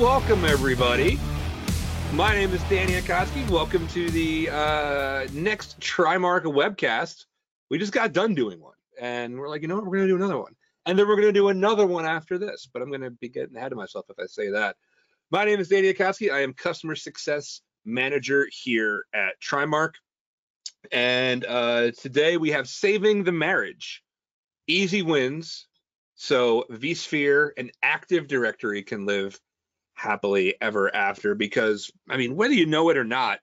welcome everybody. My name is Danny Akoski. Welcome to the uh, next Trimarc webcast. We just got done doing one, and we're like, you know what, we're to do another one, and then we're to do another one after this. But I'm to be getting ahead of myself if I say that. My name is Danny Akoski. I am customer success manager here at Trimarc, and uh, today we have saving the marriage, easy wins, so vSphere and Active Directory can live happily ever after because I mean whether you know it or not,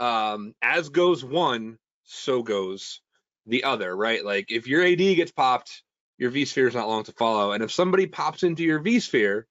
um, as goes one, so goes the other, right? Like if your AD gets popped, your vSphere is not long to follow, and if somebody pops into your vSphere,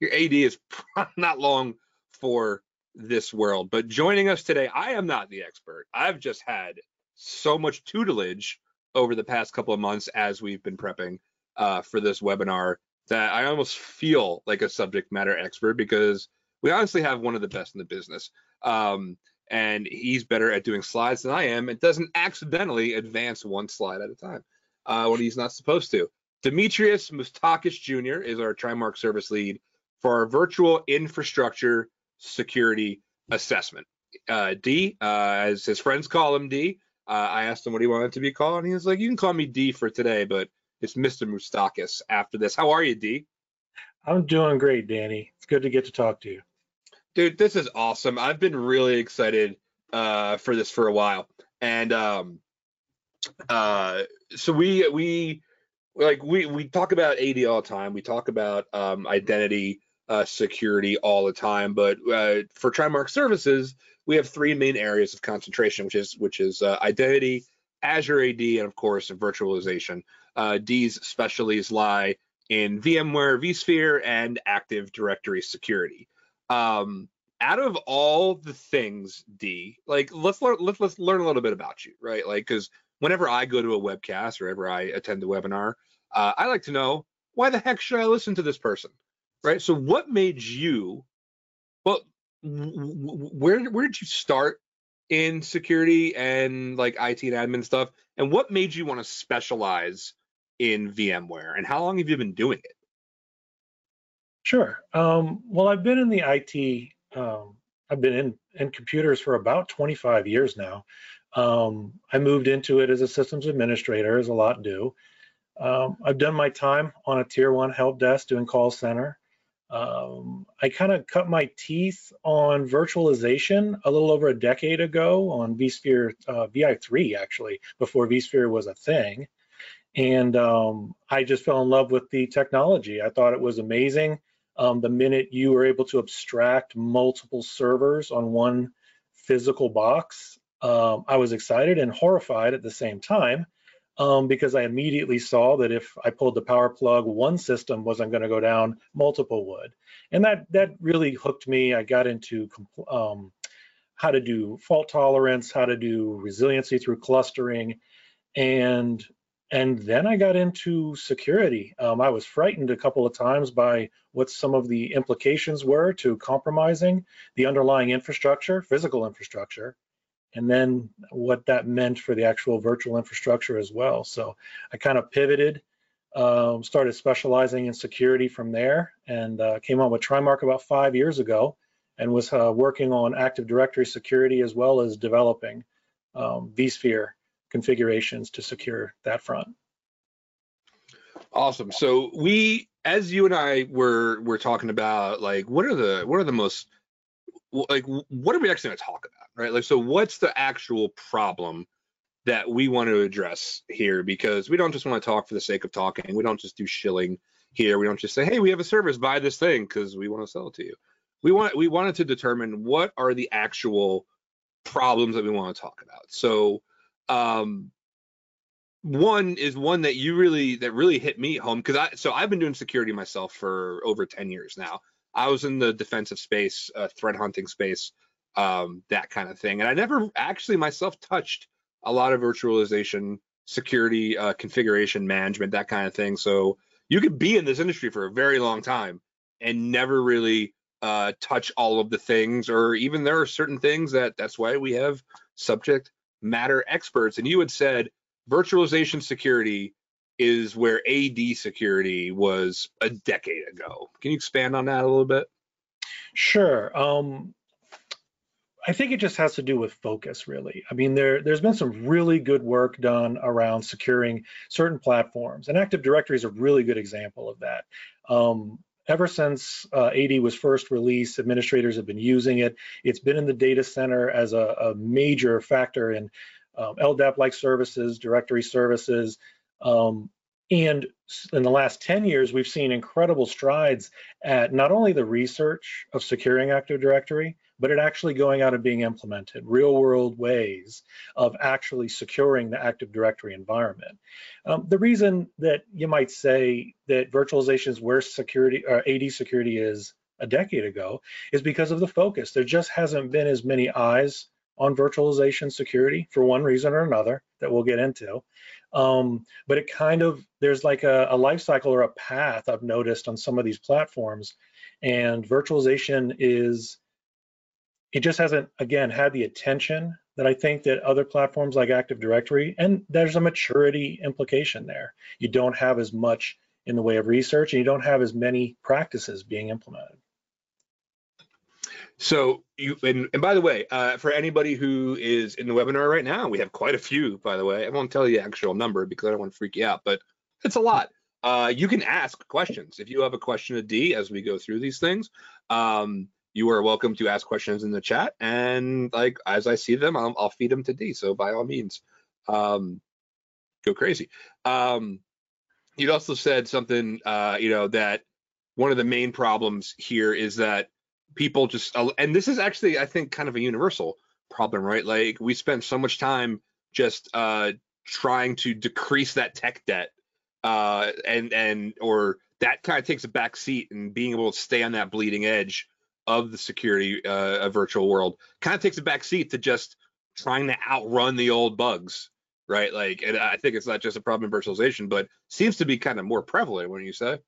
your AD is not long for this world. But joining us today, I am not the expert. I've just had so much tutelage over the past couple of months as we've been prepping uh, for this webinar that I almost feel like a subject matter expert because we honestly have one of the best in the business. Um, and he's better at doing slides than I am and doesn't accidentally advance one slide at a time uh, when he's not supposed to. Demetrius Mustakis Jr. is our Trimarc service lead for our virtual infrastructure security assessment. Uh, D, uh, as his friends call him D. Uh, I asked him what he wanted to be called, and he was like, "You can call me D for today, but it's Mr. Mustakis after this. How are you, D? I'm doing great, Danny. It's good to get to talk to you. Dude, this is awesome. I've been really excited uh, for this for a while, and um, uh, so we we like we we talk about AD all the time. We talk about um, identity uh, security all the time, but uh, for Trimarc services, we have three main areas of concentration, which is which is uh, identity, Azure AD, and of course virtualization. Uh, D's specialties lie in VMware vSphere and Active Directory security. Um, out of all the things, D, like let's learn let's let's learn a little bit about you, right? Like because whenever I go to a webcast or ever I attend a webinar, uh, I like to know why the heck should I listen to this person, right? So what made you? Well, where where did you start in security and like IT and admin stuff? And what made you want to specialize in VMware? And how long have you been doing it? Sure. Um, well, I've been in the IT. Um, I've been in in computers for about 25 years now. Um, I moved into it as a systems administrator, as a lot do. Um, I've done my time on a tier one help desk doing call center. Um, I kind of cut my teeth on virtualization a little over a decade ago on vSphere uh, VI3 actually, before vSphere was a thing. And um, I just fell in love with the technology. I thought it was amazing. Um, the minute you were able to abstract multiple servers on one physical box, um, I was excited and horrified at the same time um, because I immediately saw that if I pulled the power plug, one system wasn't going to go down, multiple would. And that that really hooked me. I got into um, how to do fault tolerance, how to do resiliency through clustering, and and then I got into security. Um, I was frightened a couple of times by what some of the implications were to compromising the underlying infrastructure, physical infrastructure, and then what that meant for the actual virtual infrastructure as well. So I kind of pivoted, um, started specializing in security from there, and uh, came on with Trimarc about five years ago, and was uh, working on Active Directory security as well as developing um, vSphere configurations to secure that front. Awesome. So we, as you and I were were talking about, like, what are the what are the most like what are we actually going to talk about right? Like so what's the actual problem that we want to address here? Because we don't just want to talk for the sake of talking. We don't just do shilling here. We don't just say hey we have a service. Buy this thing because we want to sell it to you. We want we wanted to determine what are the actual problems that we want to talk about. So um one is one that you really that really hit me home because i so i've been doing security myself for over 10 years now I was in the defensive space, uh, threat hunting space, um, that kind of thing. And I never actually myself touched a lot of virtualization, security, uh, configuration management, that kind of thing. So you could be in this industry for a very long time and never really uh, touch all of the things, or even there are certain things that that's why we have subject matter experts. And you had said virtualization security is where AD security was a decade ago. Can you expand on that a little bit? Sure. Um, I think it just has to do with focus, really. I mean, there, there's been some really good work done around securing certain platforms, and Active Directory is a really good example of that. Um, ever since uh, AD was first released, administrators have been using it. It's been in the data center as a, a major factor in um, LDAP-like services, directory services, um, and in the last 10 years, we've seen incredible strides at not only the research of securing Active Directory, but it actually going out and being implemented, real world ways of actually securing the Active Directory environment. Um, the reason that you might say that virtualization is where security or uh, AD security is a decade ago is because of the focus. There just hasn't been as many eyes on virtualization security for one reason or another that we'll get into. Um, but it kind of, there's like a, a life cycle or a path I've noticed on some of these platforms. And virtualization is it just hasn't again had the attention that I think that other platforms like Active Directory and there's a maturity implication there. You don't have as much in the way of research and you don't have as many practices being implemented. So you and, and by the way, uh, for anybody who is in the webinar right now, we have quite a few. By the way, I won't tell you the actual number because I don't want to freak you out, but it's a lot. Uh, you can ask questions if you have a question of D as we go through these things. Um, you are welcome to ask questions in the chat. And like as i see them i'll, I'll feed them to d. So by all means um, go crazy. Um, you'd also said something uh, you know that one of the main problems here is that people just and this is actually i think kind of a universal problem right? Like we spend so much time just uh, trying to decrease that tech debt uh, and and or that kind of takes a back seat and being able to stay on that bleeding edge of the security uh, a virtual world kind of takes a back seat to just trying to outrun the old bugs right like and i think it's not just a problem in virtualization but seems to be kind of more prevalent when you say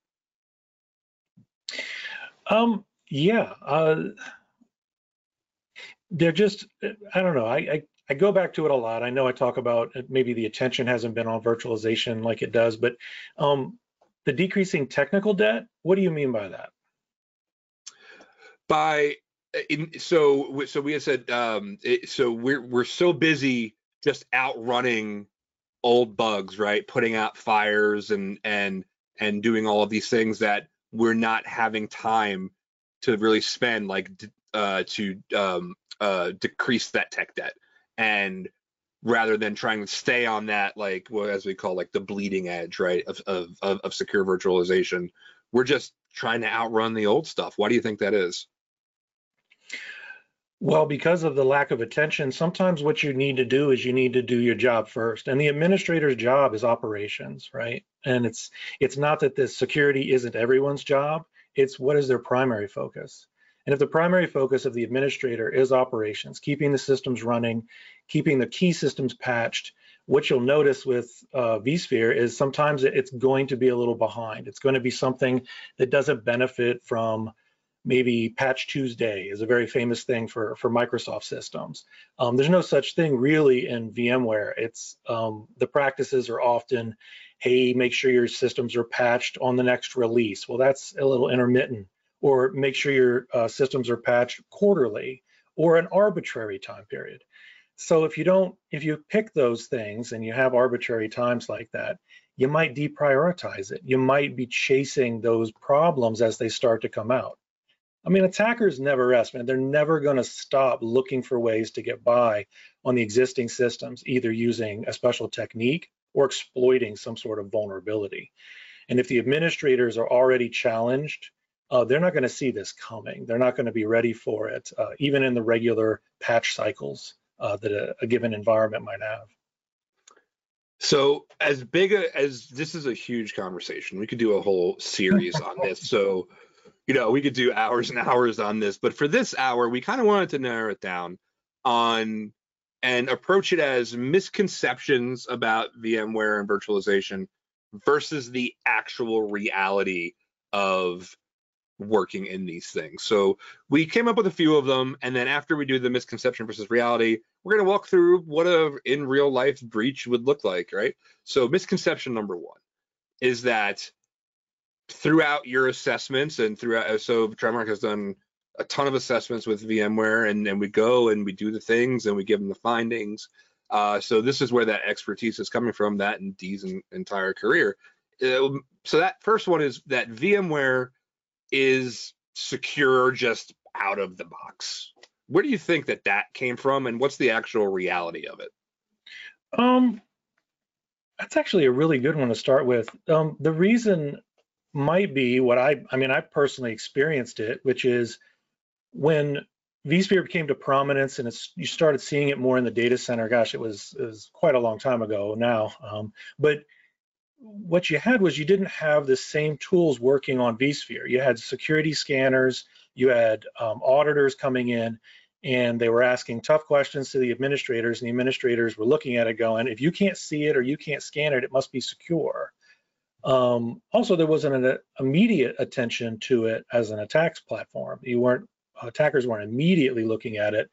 um yeah uh they're just i don't know I, I I go back to it a lot. I know I talk about maybe the attention hasn't been on virtualization like it does, but um, the decreasing technical debt, what do you mean by that? By in, so so we had said um, it, so we're we're so busy just outrunning old bugs right? Putting out fires and and and doing all of these things that we're not having time to really spend like uh, to um, uh, decrease that tech debt. And rather than trying to stay on that like what as we call like the bleeding edge right of, of, of secure virtualization we're just trying to outrun the old stuff. Why do you think that is well, because of the lack of attention, sometimes what you need to do is you need to do your job first. And the administrator's job is operations, right? And it's it's not that the security isn't everyone's job, it's what is their primary focus. And if the primary focus of the administrator is operations, keeping the systems running, keeping the key systems patched, what you'll notice with uh, vSphere is sometimes it's going to be a little behind. It's going to be something that doesn't benefit from maybe Patch Tuesday is a very famous thing for, for Microsoft systems. Um, there's no such thing really in VMware. It's um, the practices are often, hey, make sure your systems are patched on the next release. Well, that's a little intermittent. Or make sure your uh, systems are patched quarterly or an arbitrary time period. So if you don't, if you pick those things and you have arbitrary times like that, you might deprioritize it. You might be chasing those problems as they start to come out. I mean, attackers never rest, man. They're never going to stop looking for ways to get by on the existing systems, either using a special technique or exploiting some sort of vulnerability. And if the administrators are already challenged, uh, they're not going to see this coming. They're not going to be ready for it, uh, even in the regular patch cycles uh, that a, a given environment might have. So, as big a, as this is a huge conversation, we could do a whole series on this. So, you know, we could do hours and hours on this, but for this hour, we kind of wanted to narrow it down on and approach it as misconceptions about VMware and virtualization versus the actual reality of working in these things. So we came up with a few of them, and then after we do the misconception versus reality, we're going to walk through what a in real life breach would look like, right? So misconception number one is that throughout your assessments and throughout so Trimarc has done a ton of assessments with VMware, and and we go and we do the things and we give them the findings. Uh, so this is where that expertise is coming from. That and D's entire career. Uh, so that first one is that VMware is secure just out of the box. Where do you think that that came from, and what's the actual reality of it? Um, that's actually a really good one to start with. Um, the reason might be what I, I mean, I personally experienced it, which is when vSphere came to prominence and it's, you started seeing it more in the data center. Gosh, it was, it was quite a long time ago now. Um, but what you had was you didn't have the same tools working on vSphere. You had security scanners, you had um, auditors coming in, and they were asking tough questions to the administrators, and the administrators were looking at it going, if you can't see it or you can't scan it, it must be secure. Um, also, there wasn't an immediate attention to it as an attacks platform. You weren't attackers weren't immediately looking at it,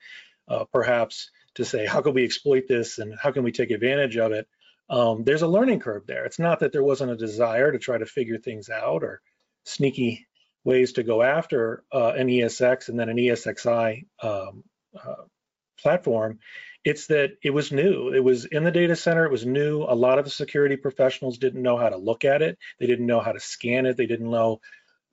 uh, perhaps to say how can we exploit this and how can we take advantage of it. Um, there's a learning curve there. It's not that there wasn't a desire to try to figure things out or sneaky ways to go after uh, an ESX and then an ESXi um, uh, platform. It's that it was new. It was in the data center. It was new. A lot of the security professionals didn't know how to look at it. They didn't know how to scan it. They didn't know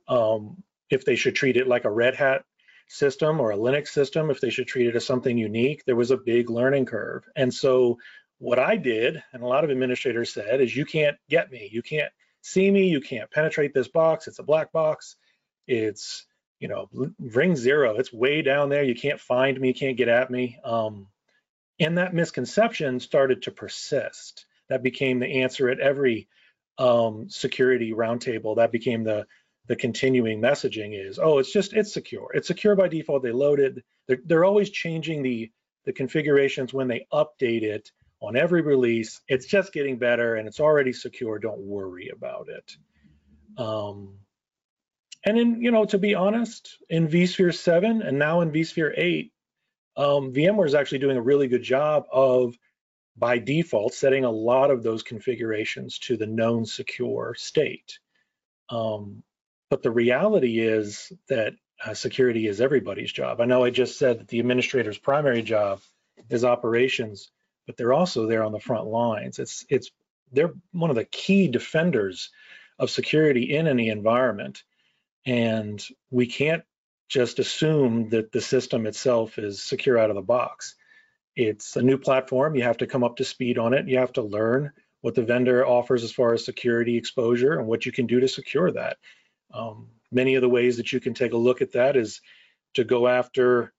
um, if they should treat it like a Red Hat system or a Linux system, if they should treat it as something unique. There was a big learning curve. And so what I did, and a lot of administrators said, is you can't get me. You can't see me. You can't penetrate this box. It's a black box. It's, you know, ring zero. It's way down there. You can't find me. You can't get at me. Um, and that misconception started to persist. That became the answer at every um, security roundtable. That became the the continuing messaging is, oh, it's just it's secure. It's secure by default. They loaded. They're, they're always changing the the configurations when they update it on every release. It's just getting better and it's already secure. Don't worry about it. Um, and then, you know, to be honest, in vSphere 7 and now in vSphere 8, um, VMware is actually doing a really good job of, by default, setting a lot of those configurations to the known secure state. Um, but the reality is that uh, security is everybody's job. I know I just said that the administrator's primary job is operations, but they're also there on the front lines. It's it's they're one of the key defenders of security in any environment, and we can't just assume that the system itself is secure out of the box. It's a new platform. You have to come up to speed on it. You have to learn what the vendor offers as far as security exposure and what you can do to secure that. Um, many of the ways that you can take a look at that is to go after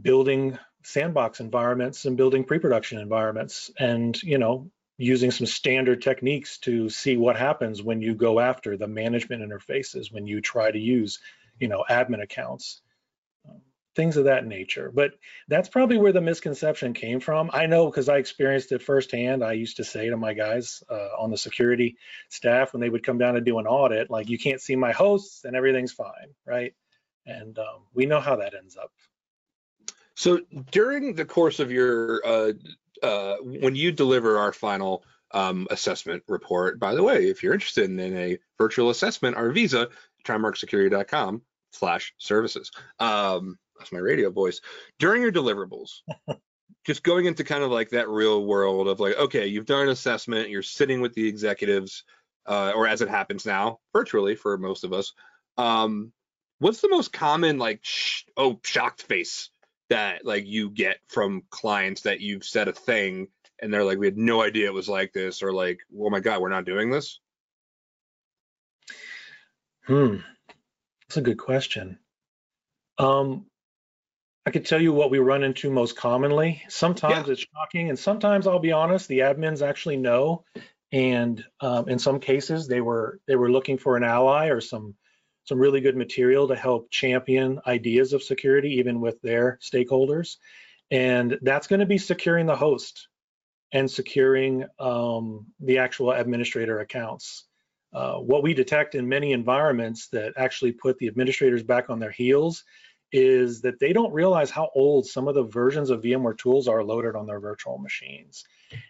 building sandbox environments and building pre-production environments and you know using some standard techniques to see what happens when you go after the management interfaces when you try to use you know admin accounts um, things of that nature. But that's probably where the misconception came from. I know because i experienced it firsthand. I used to say to my guys uh, on the security staff when they would come down to do an audit like you can't see my hosts and everything's fine right? And um, we know how that ends up. So during the course of your, uh, uh, when you deliver our final um, assessment report, by the way, if you're interested in a virtual assessment, our visa, trimarcsecurity.com slash services. Um, that's my radio voice. During your deliverables, just going into kind of like that real world of like, okay, you've done an assessment, you're sitting with the executives, uh, or as it happens now, virtually for most of us. Um, what's the most common like, sh- oh, shocked face that like you get from clients that you've said a thing and they're like, we had no idea it was like this, or like, oh my God, we're not doing this? Hmm, that's a good question. Um, I could tell you what we run into most commonly. Sometimes yeah. it's shocking, and sometimes I'll be honest, the admins actually know. And um, in some cases, they were they were looking for an ally or some some really good material to help champion ideas of security, even with their stakeholders. And that's going to be securing the host and securing um, the actual administrator accounts. Uh, what we detect in many environments that actually put the administrators back on their heels is that they don't realize how old some of the versions of VMware tools are loaded on their virtual machines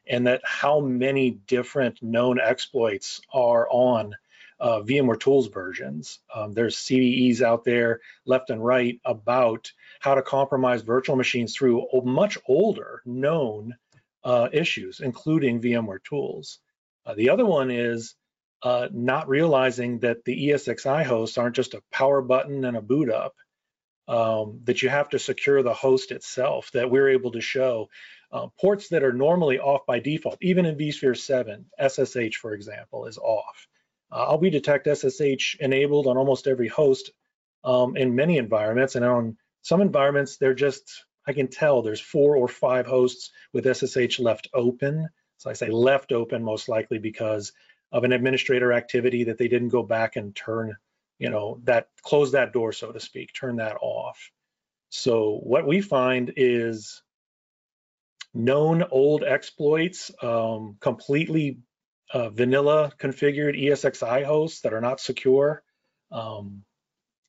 and that how many different known exploits are on uh, VMware Tools versions. Um, there's CVEs out there left and right about how to compromise virtual machines through much older known uh, issues, including VMware Tools. Uh, the other one is uh, not realizing that the ESXi hosts aren't just a power button and a boot up, um, that you have to secure the host itself, that we're able to show uh, ports that are normally off by default, even in vSphere 7, SSH, for example, is off. Uh, we detect SSH enabled on almost every host um, in many environments, and on some environments, they're just, I can tell there's four or five hosts with SSH left open. So I say left open most likely because of an administrator activity that they didn't go back and turn, you know, that close that door, so to speak, turn that off. So what we find is known old exploits, um, completely uh, vanilla configured ESXi hosts that are not secure. Um,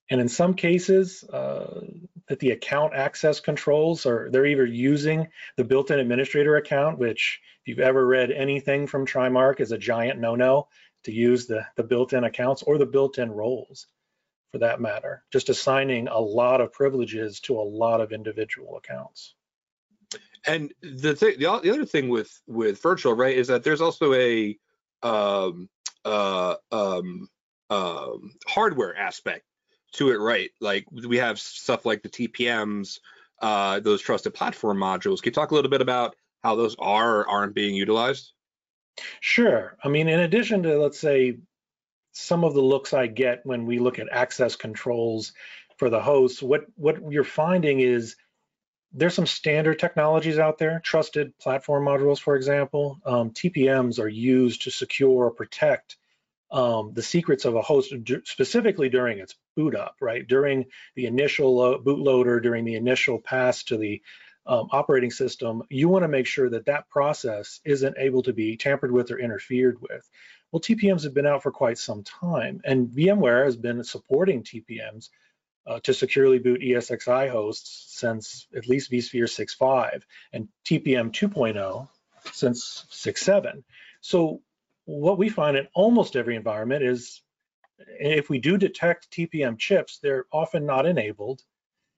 and in some cases, uh, that the account access controls are, they're either using the built-in administrator account, which if you've ever read anything from Trimarc is a giant no-no to use the, the built-in accounts or the built-in roles for that matter, just assigning a lot of privileges to a lot of individual accounts. And the thing, the, the other thing with with virtual, right, is that there's also a um, uh, um, um, hardware aspect to it, right? Like we have stuff like the TPMs, uh, those trusted platform modules. Can you talk a little bit about how those are aren't being utilized? Sure. I mean, in addition to let's say some of the looks I get when we look at access controls for the hosts, what what you're finding is there's some standard technologies out there, trusted platform modules, for example. Um, TPMs are used to secure or protect um, the secrets of a host, specifically during its boot up, right? During the initial uh, bootloader, during the initial pass to the um, operating system, you want to make sure that that process isn't able to be tampered with or interfered with. Well, TPMs have been out for quite some time, and VMware has been supporting TPMs uh, to securely boot ESXi hosts since at least vSphere 6.5 and TPM 2.0 since 6.7. So what we find in almost every environment is if we do detect TPM chips, they're often not enabled.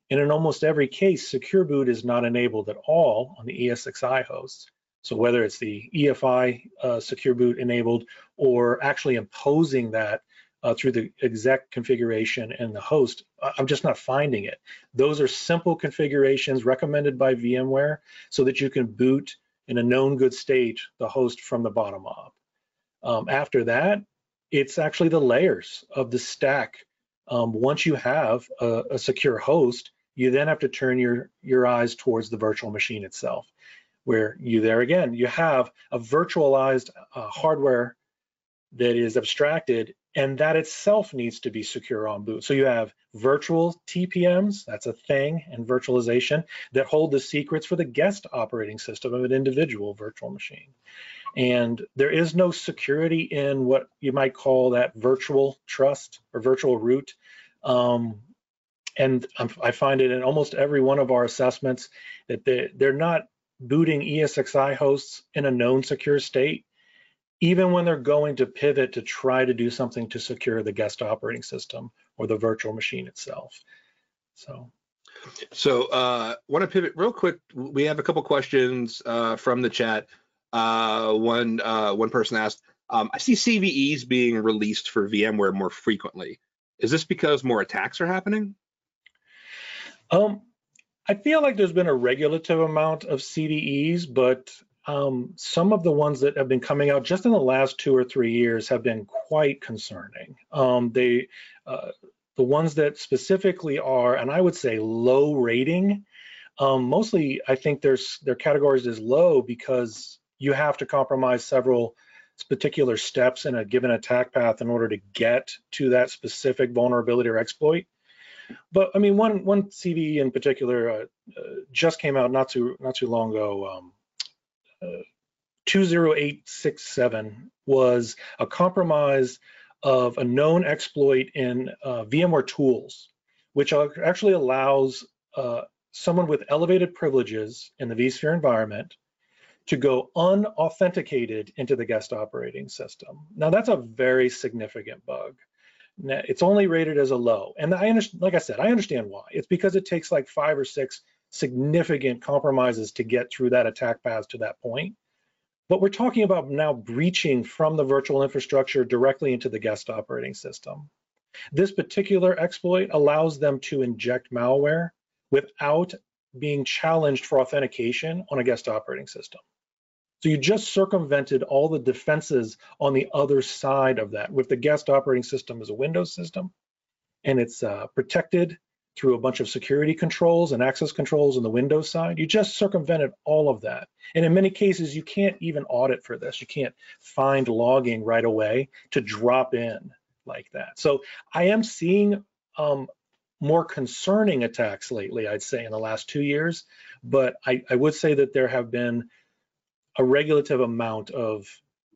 And in almost every case, secure boot is not enabled at all on the ESXi hosts. So whether it's the EFI uh, secure boot enabled or actually imposing that uh, through the exec configuration and the host, I'm just not finding it. Those are simple configurations recommended by VMware so that you can boot in a known good state the host from the bottom up. Um, after that, it's actually the layers of the stack. Um, once you have a, a, secure host, you then have to turn your, your eyes towards the virtual machine itself, where you there again, you have a virtualized uh, hardware that is abstracted and that itself needs to be secure on boot. So you have virtual TPMs, that's a thing, and virtualization that hold the secrets for the guest operating system of an individual virtual machine. And there is no security in what you might call that virtual trust or virtual root. Um, and I find it in almost every one of our assessments that they, they're not booting ESXi hosts in a known secure state even when they're going to pivot to try to do something to secure the guest operating system or the virtual machine itself. So. So uh, want to pivot real quick. We have a couple questions uh, from the chat. Uh, one uh, one person asked, um, "I see CVEs being released for VMware more frequently. Is this because more attacks are happening?" Um, I feel like there's been a regulative amount of CVEs, but um, some of the ones that have been coming out just in the last two or three years have been quite concerning. Um, they, uh, the ones that specifically are, and I would say low rating, um, mostly I think there's their categories as low because you have to compromise several particular steps in a given attack path in order to get to that specific vulnerability or exploit. But I mean, one one CVE in particular uh, uh, just came out not too not too long ago. Um, 20867 was a compromise of a known exploit in uh, VMware tools, which actually allows uh, someone with elevated privileges in the vSphere environment to go unauthenticated into the guest operating system. Now that's a very significant bug. Now, it's only rated as a low. And I understand, like I said, I understand why. It's because it takes like five or six significant compromises to get through that attack path to that point. But we're talking about now breaching from the virtual infrastructure directly into the guest operating system. This particular exploit allows them to inject malware without being challenged for authentication on a guest operating system. So you just circumvented all the defenses on the other side of that. With the guest operating system as a Windows system, and it's uh, protected through a bunch of security controls and access controls on the Windows side, you just circumvented all of that. And in many cases, you can't even audit for this. You can't find logging right away to drop in like that. So I am seeing um, more concerning attacks lately, I'd say, in the last two years. But I, I would say that there have been a regulative amount of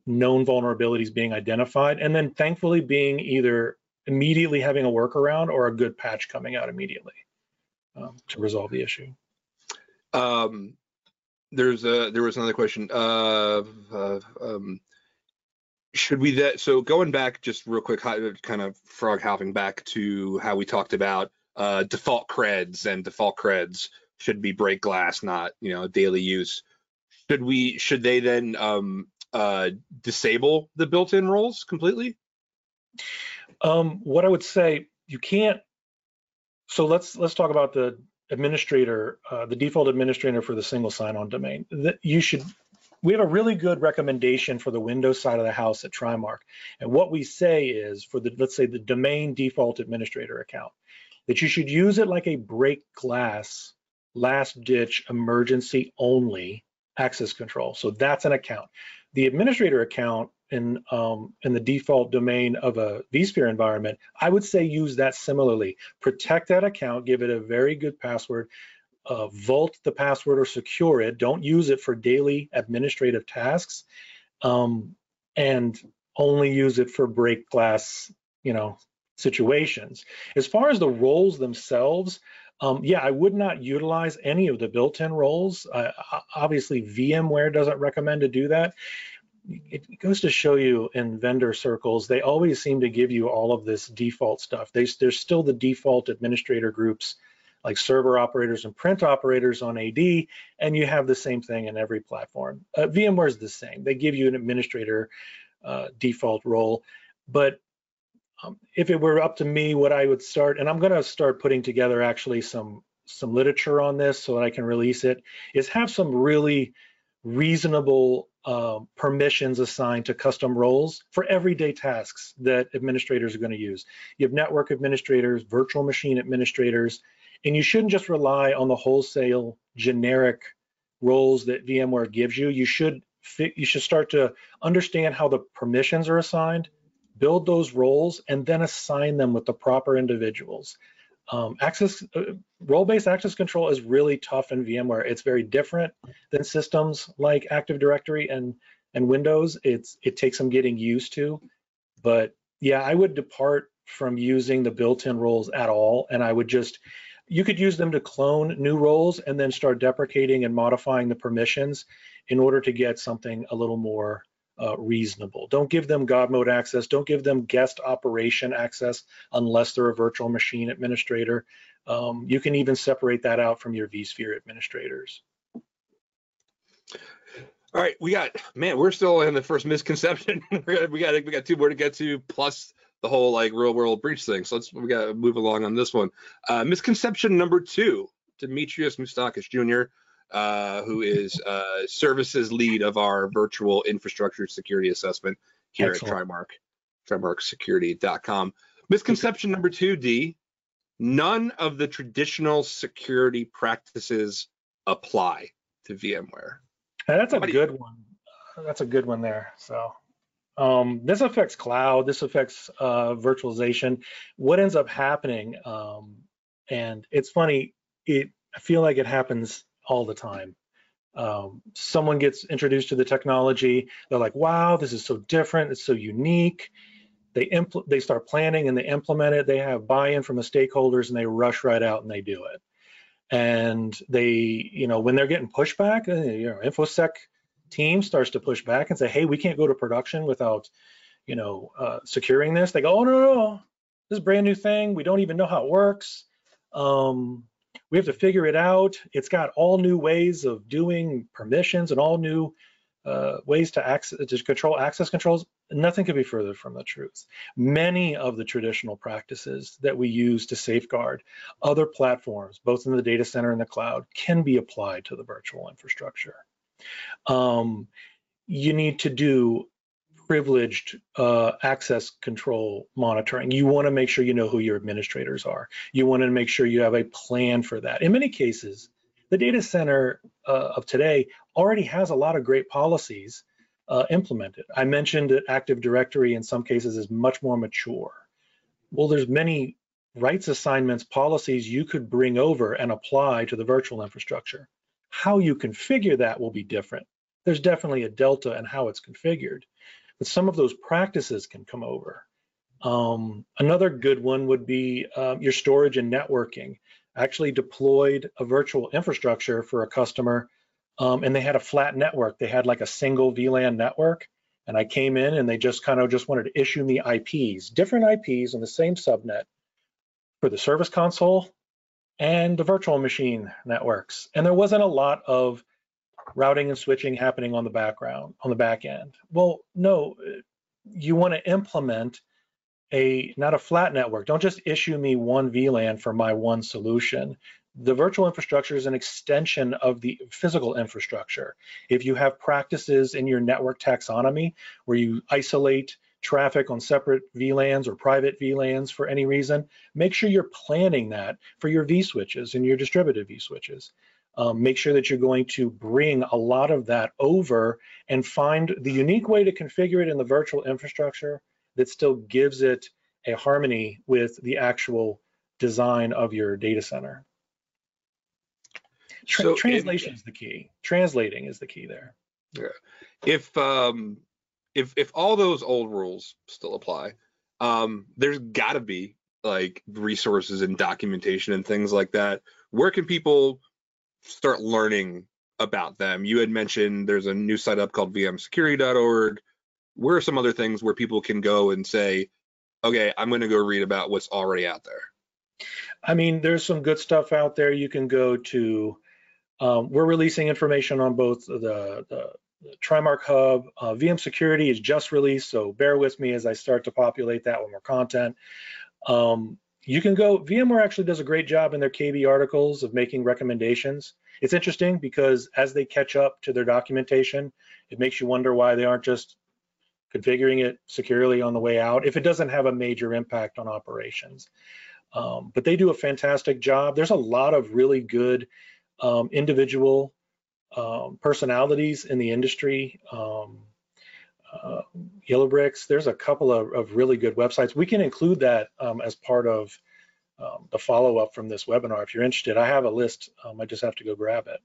known vulnerabilities being identified and then thankfully being either immediately having a workaround or a good patch coming out immediately um, to resolve the issue. Um, there's a there was another question. Uh, uh, um, should we that so going back just real quick, kind of frog hopping back to how we talked about uh, default creds and default creds should be break glass, not you know daily use should we should they then um, uh, disable the built-in roles completely? Um, what I would say, you can't. So let's let's talk about the administrator, uh, the default administrator for the single sign-on domain. That you should. We have a really good recommendation for the Windows side of the house at Trimarc, and what we say is for the let's say the domain default administrator account, that you should use it like a break glass, last ditch emergency only access control. So that's an account. The administrator account in um, in the default domain of a vSphere environment, I would say use that similarly. Protect that account, give it a very good password, uh, vault the password or secure it. Don't use it for daily administrative tasks, um, and only use it for break glass, you know, situations. As far as the roles themselves, um, yeah, I would not utilize any of the built-in roles. Uh, obviously, VMware doesn't recommend to do that. It goes to show you in vendor circles, they always seem to give you all of this default stuff. They, there's still the default administrator groups like server operators and print operators on AD, and you have the same thing in every platform. Uh, VMware is the same. They give you an administrator uh, default role, but um, if it were up to me, what I would start, and I'm going to start putting together actually some some literature on this so that I can release it, is have some really reasonable uh, permissions assigned to custom roles for everyday tasks that administrators are going to use. You have network administrators, virtual machine administrators, and you shouldn't just rely on the wholesale generic roles that VMware gives you. You should you should start to understand how the permissions are assigned build those roles, and then assign them with the proper individuals. Um, access uh, role-based access control is really tough in VMware. It's very different than systems like Active Directory and and Windows. It's it takes some getting used to, but yeah, I would depart from using the built-in roles at all, and I would just you could use them to clone new roles and then start deprecating and modifying the permissions in order to get something a little more uh, reasonable. Don't give them God mode access. Don't give them guest operation access unless they're a virtual machine administrator. Um, you can even separate that out from your vSphere administrators. All right, we got man, we're still in the first misconception. we got we got two more to get to, plus the whole like real world breach thing. So let's we got to move along on this one. Uh, misconception number two: Demetrius Moustakis Jr uh, who is uh, services lead of our virtual infrastructure security assessment here Excellent. at Trimarc, trimarcsecurity.com. Misconception number two, D, none of the traditional security practices apply to VMware. that's a good one. That's a good one there. So um, this affects cloud. This affects uh, virtualization. What ends up happening, um, and it's funny. It I feel like it happens all the time. Um, someone gets introduced to the technology, they're like, wow, this is so different, it's so unique. They, impl- they start planning and they implement it, they have buy-in from the stakeholders and they rush right out and they do it. And they, you know, when they're getting pushback, uh, you know, InfoSec team starts to push back and say, hey, we can't go to production without, you know, uh, securing this, they go, oh, no, no, no, this is a brand new thing. We don't even know how it works. Um, we have to figure it out. It's got all new ways of doing permissions and all new uh, ways to access to control access controls. Nothing could be further from the truth. Many of the traditional practices that we use to safeguard other platforms, both in the data center and the cloud, can be applied to the virtual infrastructure. Um, you need to do privileged uh, access control monitoring. You want to make sure you know who your administrators are. You want to make sure you have a plan for that. In many cases, the data center uh, of today already has a lot of great policies uh, implemented. I mentioned that Active Directory in some cases is much more mature. Well, there's many rights assignments policies you could bring over and apply to the virtual infrastructure. How you configure that will be different. There's definitely a delta in how it's configured but some of those practices can come over. Um, another good one would be um, your storage and networking. I actually deployed a virtual infrastructure for a customer um, and they had a flat network. They had like a single VLAN network and I came in and they just kind of just wanted to issue me IPs, different IPs on the same subnet for the service console and the virtual machine networks. And there wasn't a lot of routing and switching happening on the background, on the back end. Well, no, you want to implement a not a flat network. Don't just issue me one VLAN for my one solution. The virtual infrastructure is an extension of the physical infrastructure. If you have practices in your network taxonomy where you isolate traffic on separate VLANs or private VLANs for any reason, make sure you're planning that for your vSwitches and your distributed vSwitches um, make sure that you're going to bring a lot of that over and find the unique way to configure it in the virtual infrastructure that still gives it a harmony with the actual design of your data center. Tra so translation is the key. Translating is the key there. Yeah. If um, if if all those old rules still apply, um, there's got to be like resources and documentation and things like that. Where can people start learning about them. You had mentioned there's a new site up called vmsecurity.org. Where are some other things where people can go and say, okay, I'm going to go read about what's already out there? I mean, there's some good stuff out there. You can go to, um, we're releasing information on both the, the, Trimarc Hub. Uh, VM Security is just released, so bear with me as I start to populate that with more content. Um, you can go, VMware actually does a great job in their KB articles of making recommendations. It's interesting because as they catch up to their documentation, it makes you wonder why they aren't just configuring it securely on the way out if it doesn't have a major impact on operations. Um, but they do a fantastic job. There's a lot of really good um, individual um, personalities in the industry. Um, uh, Yellow Bricks. There's a couple of, of, really good websites. We can include that um, as part of um, the follow up from this webinar if you're interested. I have a list. Um, I just have to go grab it.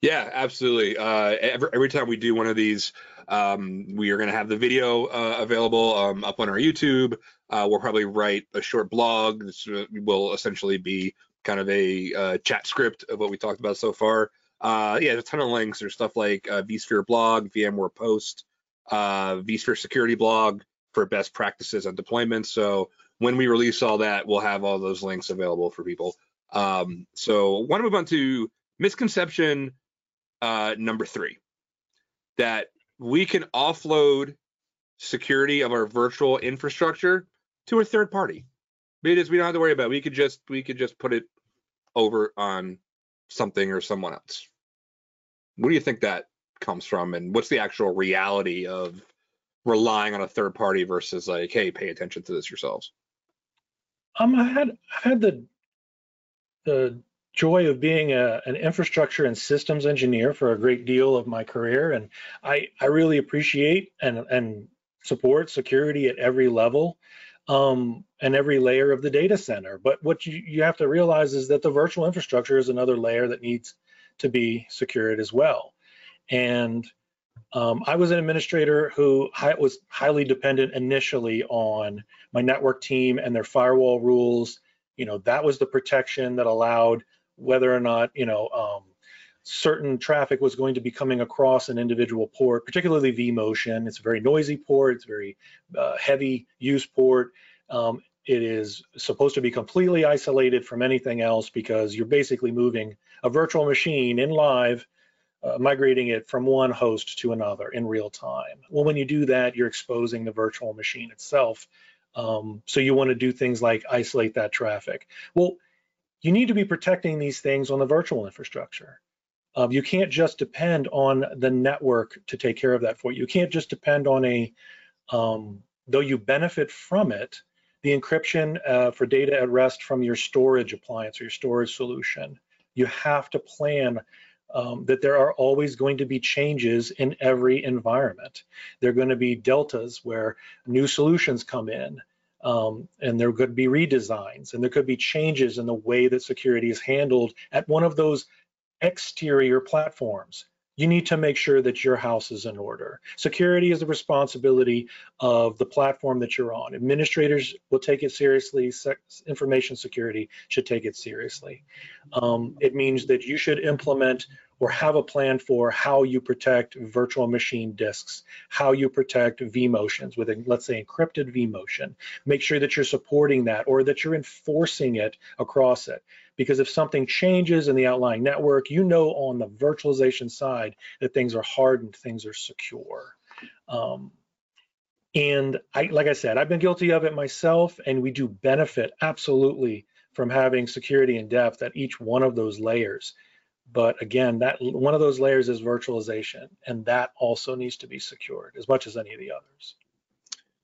Yeah, absolutely. Uh, every, every time we do one of these, um, we are going to have the video uh, available um, up on our YouTube. Uh, we'll probably write a short blog. This uh, will essentially be kind of a uh, chat script of what we talked about so far. yeah, a ton of links. There's stuff like vSphere blog, VMware post, uh, vSphere security blog for best practices on deployments. So when we release all that, we'll have all those links available for people. Um, so want to move on to misconception uh, number three, that we can offload security of our virtual infrastructure to a third party. Because we don't have to worry about it. We could just we could just put it over on something or someone else. What do you think that comes from and what's the actual reality of relying on a third party versus like hey pay attention to this yourselves? Um i had I had the the joy of being a, an infrastructure and systems engineer for a great deal of my career and i i really appreciate and and support security at every level um, and every layer of the data center. But what you, you have to realize is that the virtual infrastructure is another layer that needs to be secured as well and um, I was an administrator who was highly dependent initially on my network team and their firewall rules. You know, that was the protection that allowed whether or not, you know, um, certain traffic was going to be coming across an individual port, particularly vMotion. It's a very noisy port, it's a very uh, heavy use port. Um, it is supposed to be completely isolated from anything else because you're basically moving a virtual machine in live, uh, migrating it from one host to another in real time. Well, when you do that, you're exposing the virtual machine itself. Um, so you want to do things like isolate that traffic. Well, you need to be protecting these things on the virtual infrastructure. Um, you can't just depend on the network to take care of that for you. You can't just depend on a, um, though you benefit from it, the encryption uh, for data at rest from your storage appliance or your storage solution. You have to plan um, that there are always going to be changes in every environment. There are going to be deltas where new solutions come in. Um, and there could be redesigns and there could be changes in the way that security is handled at one of those exterior platforms. You need to make sure that your house is in order. Security is the responsibility of the platform that you're on. Administrators will take it seriously. information security should take it seriously. Um, it means that you should implement or have a plan for how you protect virtual machine disks, how you protect vMotions with, let's say, encrypted vMotion. Make sure that you're supporting that or that you're enforcing it across it. Because if something changes in the outlying network, you know on the virtualization side that things are hardened, things are secure. Um, and I, like I said, I've been guilty of it myself, and we do benefit absolutely from having security in depth at each one of those layers. But again, that one of those layers is virtualization, and that also needs to be secured as much as any of the others.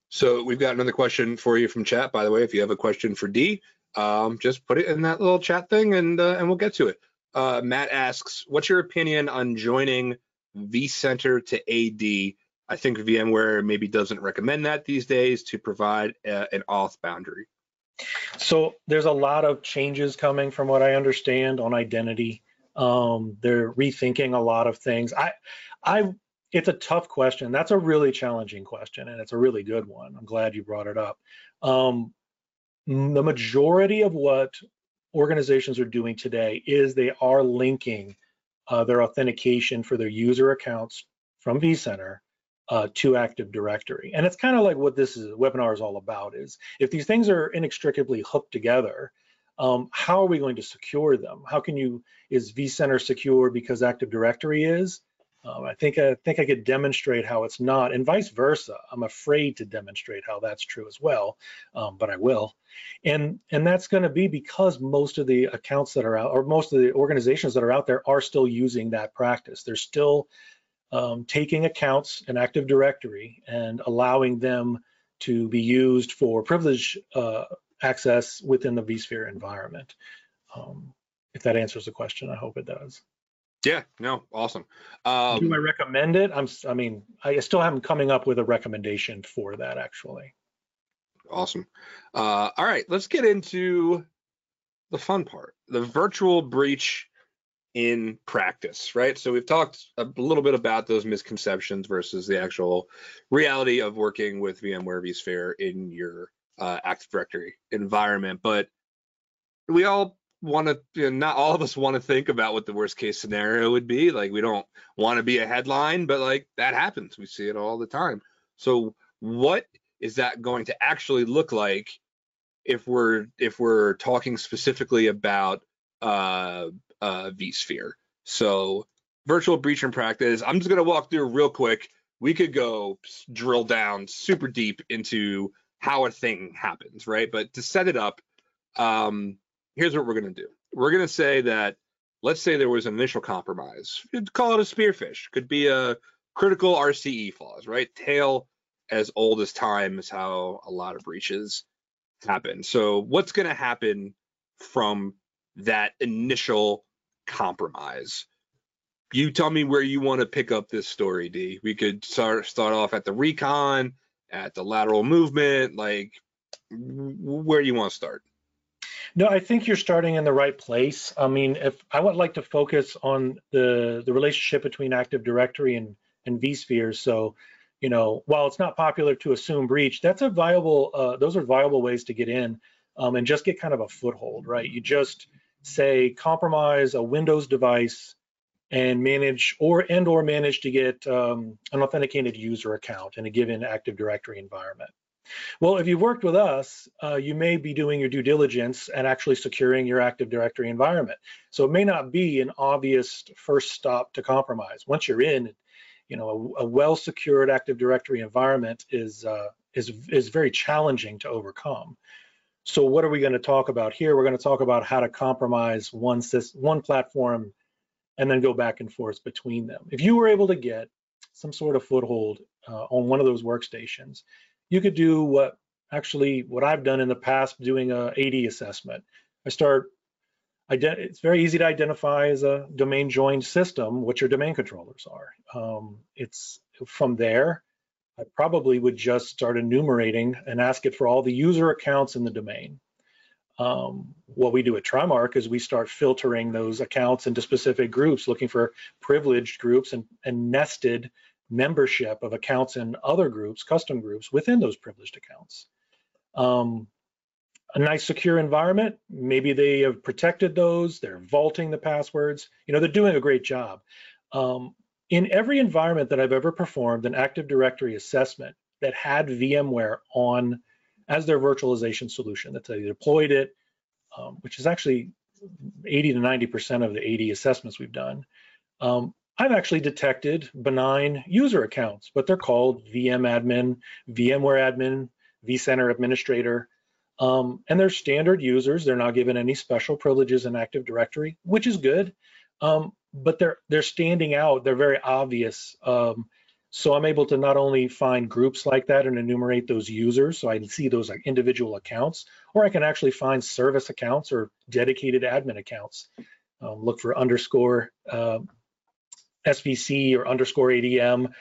So we've got another question for you from chat. By the way, if you have a question for D, um, just put it in that little chat thing, and uh, and we'll get to it. Uh, Matt asks, "What's your opinion on joining vCenter to AD? I think VMware maybe doesn't recommend that these days to provide a, uh, an auth boundary." So there's a lot of changes coming, from what I understand, on identity. Um, they're rethinking a lot of things. I, I, it's a tough question. That's a really challenging question, and it's a really good one. I'm glad you brought it up. Um, the majority of what organizations are doing today is they are linking uh, their authentication for their user accounts from vCenter uh, to Active Directory. And it's kind of like what this is, webinar is all about is if these things are inextricably hooked together, um, how are we going to secure them? How can you, is vCenter secure because Active Directory is? Um, I think I think I could demonstrate how it's not, and vice versa. I'm afraid to demonstrate how that's true as well, um, but I will. And and that's going to be because most of the accounts that are out, or most of the organizations that are out there, are still using that practice. They're still um, taking accounts in Active Directory and allowing them to be used for privilege uh, access within the vSphere environment. Um, if that answers the question, I hope it does. Yeah, no, awesome. Um, Do I recommend it? I'm, I mean, I still haven't coming up with a recommendation for that actually. Awesome. Uh, all right, let's get into the fun part, the virtual breach in practice, right? So we've talked a little bit about those misconceptions versus the actual reality of working with VMware vSphere in your uh, Active Directory environment, but we all want to you know, not all of us want to think about what the worst case scenario would be. Like we don't want to be a headline but like that happens. We see it all the time. So what is that going to actually look like if we're if we're talking specifically about uh uh vSphere? So virtual breach in practice i'm just going to walk through real quick. We could go drill down super deep into how a thing happens right but to set it up um here's what we're going to do. We're going to say that, let's say there was an initial compromise. You'd call it a spearfish. Could be a critical RCE flaws, right? Tale as old as time is how a lot of breaches happen. So what's going to happen from that initial compromise? You tell me where you want to pick up this story, D. We could start start off at the recon, at the lateral movement, like where do you want to start? No, I think you're starting in the right place. I mean, if I would like to focus on the the relationship between Active Directory and and vSphere. So, you know, while it's not popular to assume breach, that's a viable. Uh, those are viable ways to get in um, and just get kind of a foothold, right? You just say compromise a Windows device and manage or and or manage to get um, an authenticated user account in a given Active Directory environment. Well, if you've worked with us, uh, you may be doing your due diligence and actually securing your Active Directory environment. So it may not be an obvious first stop to compromise. Once you're in, you know, a, a well-secured Active Directory environment is uh, is is very challenging to overcome. So what are we going to talk about here? We're going to talk about how to compromise one one platform and then go back and forth between them. If you were able to get some sort of foothold uh, on one of those workstations, you could do what actually what I've done in the past doing a AD assessment. I start, it's very easy to identify as a domain joined system what your domain controllers are. Um, it's from there, I probably would just start enumerating and ask it for all the user accounts in the domain. Um, what we do at Trimarc is we start filtering those accounts into specific groups, looking for privileged groups and, and nested membership of accounts in other groups, custom groups within those privileged accounts. Um, a nice secure environment, maybe they have protected those, they're vaulting the passwords, you know, they're doing a great job. Um, in every environment that I've ever performed an Active Directory assessment that had VMware on as their virtualization solution, that they deployed it, um, which is actually 80 to 90% of the AD assessments we've done. Um, I've actually detected benign user accounts, but they're called VM admin, VMware admin, vCenter administrator, um, and they're standard users. They're not given any special privileges in Active Directory, which is good, um, but they're they're standing out. They're very obvious. Um, so I'm able to not only find groups like that and enumerate those users, so I can see those like individual accounts, or I can actually find service accounts or dedicated admin accounts. Um, look for underscore uh, SVC or underscore ADM.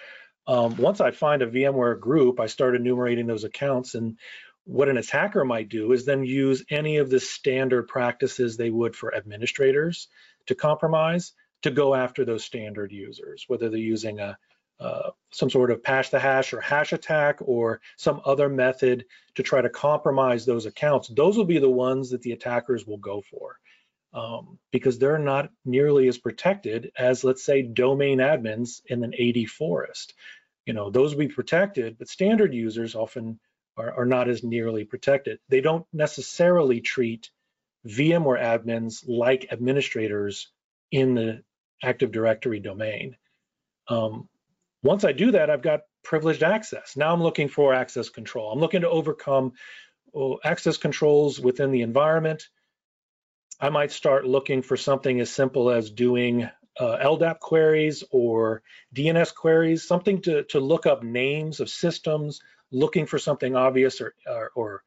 Um, once I find a VMware group, I start enumerating those accounts. And what an attacker might do is then use any of the standard practices they would for administrators to compromise to go after those standard users, whether they're using a uh, some sort of pass the hash or hash attack or some other method to try to compromise those accounts. Those will be the ones that the attackers will go for um, because they're not nearly as protected as, let's say, domain admins in an AD forest. You know, those will be protected, but standard users often are, are not as nearly protected. They don't necessarily treat VMware admins like administrators in the Active Directory domain. Um, once I do that, I've got privileged access. Now I'm looking for access control. I'm looking to overcome well, access controls within the environment, I might start looking for something as simple as doing uh, LDAP queries or DNS queries, something to, to look up names of systems, looking for something obvious or, or, or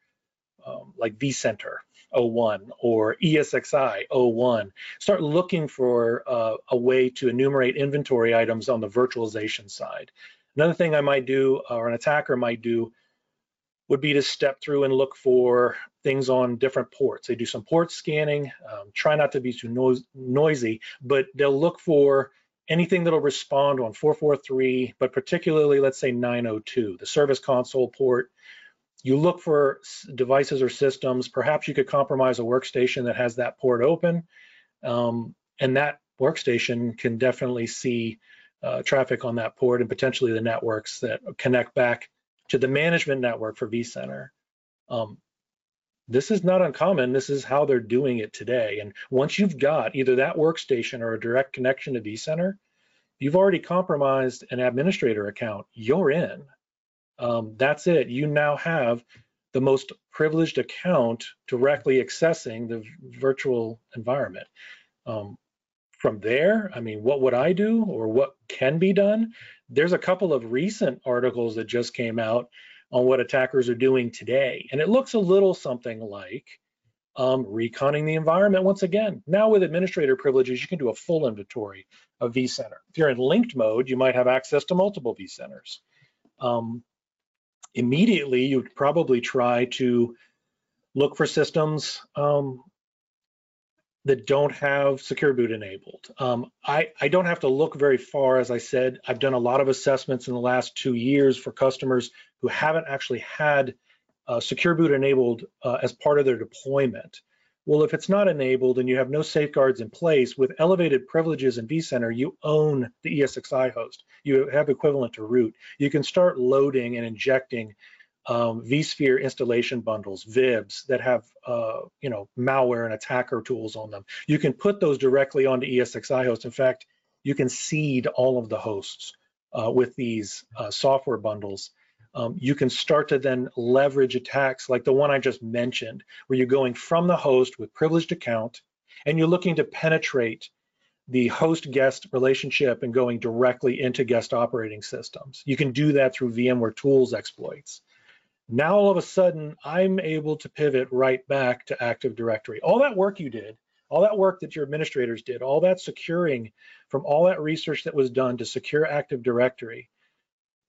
um, like vCenter 01 or ESXi 01. Start looking for uh, a way to enumerate inventory items on the virtualization side. Another thing I might do, or an attacker might do, would be to step through and look for things on different ports. They do some port scanning, um, try not to be too noisy, but they'll look for anything that'll respond on 443, but particularly, let's say 902, the service console port. You look for devices or systems. Perhaps you could compromise a workstation that has that port open, um, and that workstation can definitely see uh, traffic on that port and potentially the networks that connect back to the management network for vCenter. Um, this is not uncommon. This is how they're doing it today. And once you've got either that workstation or a direct connection to vCenter, you've already compromised an administrator account. You're in. Um, that's it. You now have the most privileged account directly accessing the virtual environment. Um, from there, I mean, what would I do or what can be done? There's a couple of recent articles that just came out on what attackers are doing today. And it looks a little something like um, reconning the environment once again. Now with administrator privileges, you can do a full inventory of vCenter. If you're in linked mode, you might have access to multiple vCenters. Um, immediately, you'd probably try to look for systems um, that don't have secure boot enabled. Um, I, I don't have to look very far. As I said, I've done a lot of assessments in the last two years for customers who haven't actually had uh, secure boot enabled uh, as part of their deployment. Well, if it's not enabled and you have no safeguards in place with elevated privileges in vCenter, you own the ESXi host. You have equivalent to root. You can start loading and injecting um, vSphere installation bundles, VIBs that have uh, you know malware and attacker tools on them. You can put those directly onto ESXi host. In fact, you can seed all of the hosts uh, with these uh, software bundles um, you can start to then leverage attacks like the one I just mentioned, where you're going from the host with privileged account and you're looking to penetrate the host guest relationship and going directly into guest operating systems. You can do that through VMware tools exploits. Now all of a sudden, I'm able to pivot right back to Active Directory. All that work you did, all that work that your administrators did, all that securing from all that research that was done to secure Active Directory,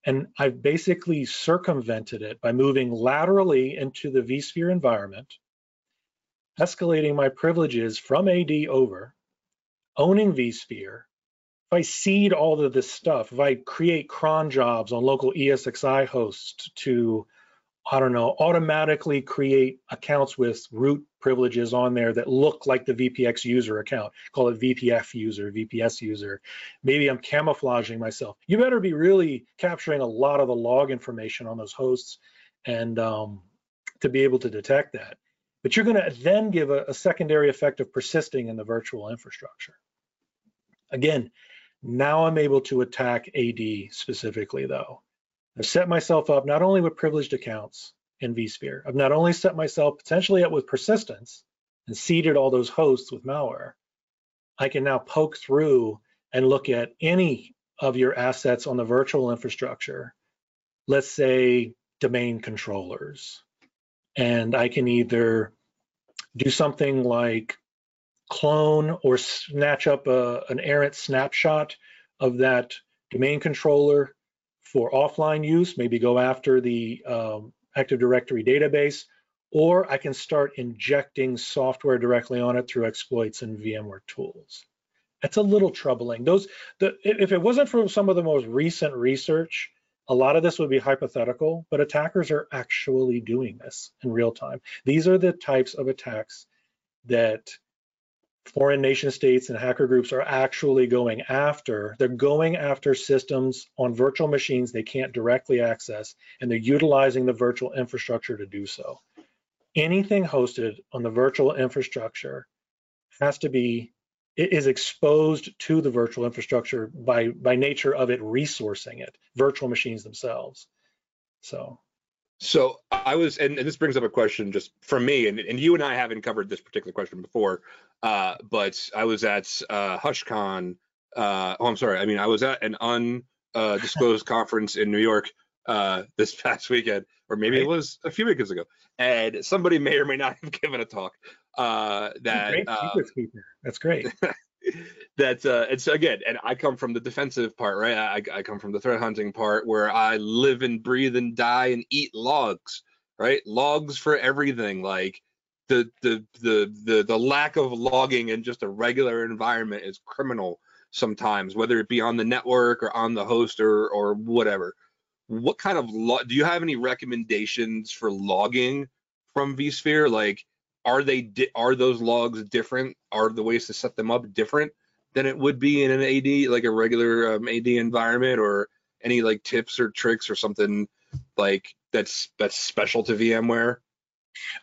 and I've basically circumvented it by moving laterally into the vSphere environment, escalating my privileges from AD over, owning vSphere. If I seed all of this stuff, if I create cron jobs on local ESXi hosts to I don't know, automatically create accounts with root privileges on there that look like the VPX user account. Call it VPF user, VPS user. Maybe I'm camouflaging myself. You better be really capturing a lot of the log information on those hosts and um, to be able to detect that. But you're going to then give a, a secondary effect of persisting in the virtual infrastructure. Again, now I'm able to attack AD specifically though. I've set myself up not only with privileged accounts in vSphere, I've not only set myself potentially up with persistence and seeded all those hosts with malware, I can now poke through and look at any of your assets on the virtual infrastructure, let's say domain controllers, and I can either do something like clone or snatch up a, an errant snapshot of that domain controller for offline use, maybe go after the um, Active Directory database, or I can start injecting software directly on it through exploits and VMware tools. That's a little troubling. Those, the, if it wasn't for some of the most recent research, a lot of this would be hypothetical, but attackers are actually doing this in real time. These are the types of attacks that foreign nation states and hacker groups are actually going after. They're going after systems on virtual machines they can't directly access, and they're utilizing the virtual infrastructure to do so. Anything hosted on the virtual infrastructure has to be it is exposed to the virtual infrastructure by by nature of it resourcing it, virtual machines themselves. So so I was, and, and, this brings up a question just from me, and, and you and I haven't covered this particular question before, uh, but I was at uh, HushCon. Uh, oh, I'm sorry. I mean, I was at an undisclosed conference in New York uh, this past weekend, or maybe it was a few weeks ago, and somebody may or may not have given a talk uh, that. Great uh, That's great. that uh it's again and i come from the defensive part right? I, I come from the threat hunting part where i live and breathe and die and eat logs right? Logs for everything like the the the the, the lack of logging in just a regular environment is criminal sometimes whether it be on the network or on the host or or whatever. What kind of log do you have any recommendations for logging from vsphere? Like are they di- are those logs different? Are the ways to set them up different than it would be in an AD like a regular um, AD environment, or any like tips or tricks or something like that's that's special to VMware?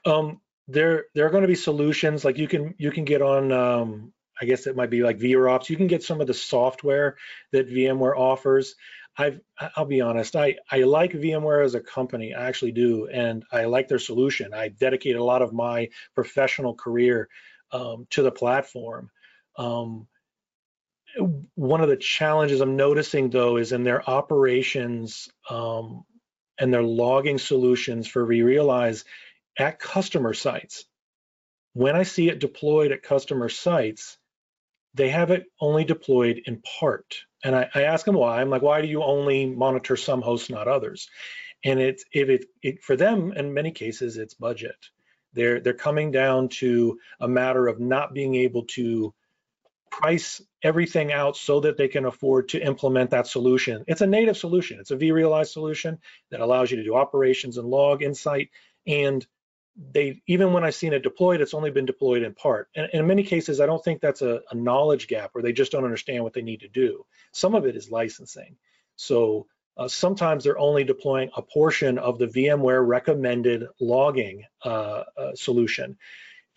Um, there there are going to be solutions like you can you can get on um, I guess it might be like vROps. You can get some of the software that VMware offers. I've, I'll be honest, I, I like VMware as a company, I actually do, and I like their solution. I dedicate a lot of my professional career um, to the platform. Um, one of the challenges I'm noticing though is in their operations um, and their logging solutions for vRealize at customer sites. When I see it deployed at customer sites, they have it only deployed in part. And I, I ask them why. I'm like, why do you only monitor some hosts, not others? And it's if it, it for them in many cases it's budget. They're they're coming down to a matter of not being able to price everything out so that they can afford to implement that solution. It's a native solution. It's a vRealize solution that allows you to do operations and log insight and they even when I've seen it deployed, it's only been deployed in part. And, in many cases, I don't think that's a, a, knowledge gap where they just don't understand what they need to do. Some of it is licensing. So uh, sometimes they're only deploying a portion of the VMware recommended logging uh, uh, solution.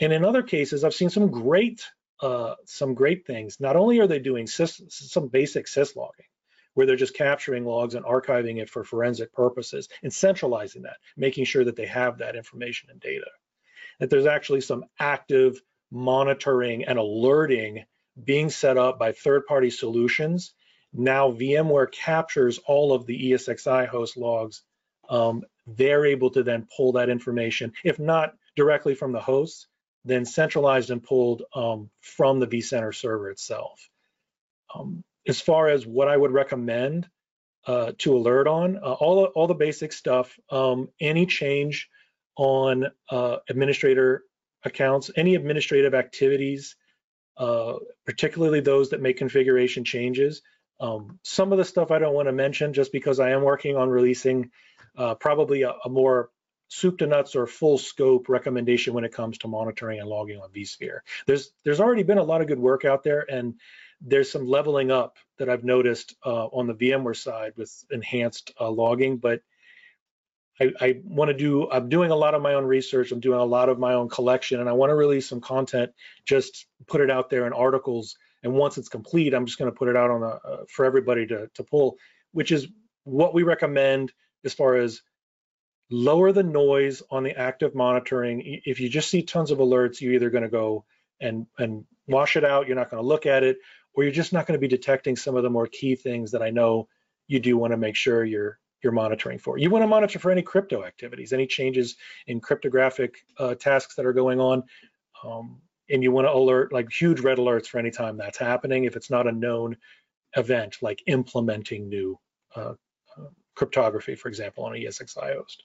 And in other cases, I've seen some great uh, some great things. Not only are they doing sys, some basic sys logging, where they're just capturing logs and archiving it for forensic purposes and centralizing that, making sure that they have that information and data. That there's actually some active monitoring and alerting being set up by third-party solutions. Now VMware captures all of the ESXi host logs. Um, they're able to then pull that information, if not directly from the hosts, then centralized and pulled um, from the vCenter server itself. Um, as far as what I would recommend uh, to alert on, uh, all, all the basic stuff, um, any change on uh, administrator accounts, any administrative activities, uh, particularly those that make configuration changes. Um, some of the stuff I don't want to mention just because I am working on releasing uh, probably a, a more soup to nuts or full scope recommendation when it comes to monitoring and logging on vSphere. There's there's already been a lot of good work out there, and there's some leveling up that I've noticed uh, on the VMware side with enhanced uh, logging, but I, I want to do, I'm doing a lot of my own research, I'm doing a lot of my own collection, and I want to release some content, just put it out there in articles. And once it's complete, I'm just going to put it out on the, uh, for everybody to, to pull, which is what we recommend as far as lower the noise on the active monitoring. If you just see tons of alerts, you're either going to go and, and wash it out, you're not going to look at it, or you're just not going to be detecting some of the more key things that I know you do want to make sure you're you're monitoring for. You want to monitor for any crypto activities, any changes in cryptographic uh, tasks that are going on, um, and you want to alert like huge red alerts for any time that's happening if it's not a known event, like implementing new uh, uh, cryptography, for example, on a ESXi host.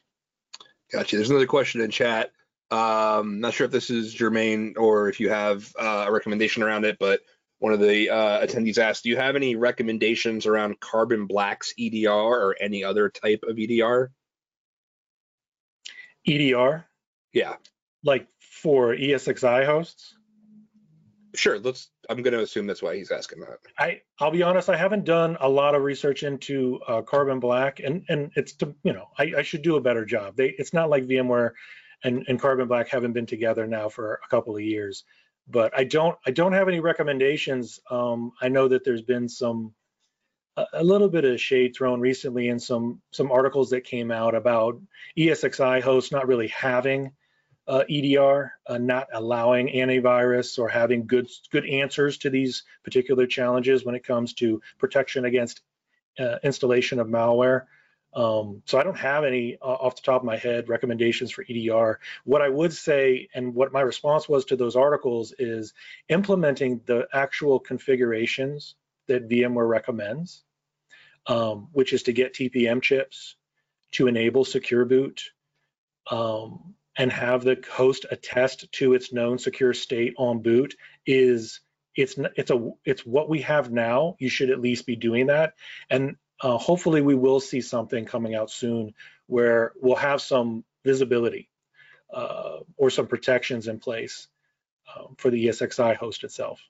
Gotcha. There's another question in chat. Um, not sure if this is germane or if you have uh, a recommendation around it, but one of the uh, attendees asked, do you have any recommendations around Carbon Black's EDR or any other type of EDR? EDR? Yeah. Like for ESXi hosts? Sure. Let's. I'm going to assume that's why he's asking that. I I'll be honest. I haven't done a lot of research into uh, Carbon Black, and and it's to you know I, I should do a better job. They it's not like VMware and and Carbon Black haven't been together now for a couple of years, but I don't I don't have any recommendations. Um, I know that there's been some a, little bit of shade thrown recently in some some articles that came out about ESXi hosts not really having uh, EDR, uh, not allowing antivirus or having good good answers to these particular challenges when it comes to protection against uh, installation of malware. Um, so I don't have any uh, off the top of my head recommendations for EDR. What I would say, and what my response was to those articles, is implementing the actual configurations that VMware recommends, um, which is to get TPM chips, to enable secure boot, um, and have the host attest to its known secure state on boot is it's it's a it's what we have now. You should at least be doing that, and uh, hopefully we will see something coming out soon where we'll have some visibility uh, or some protections in place um, for the ESXi host itself.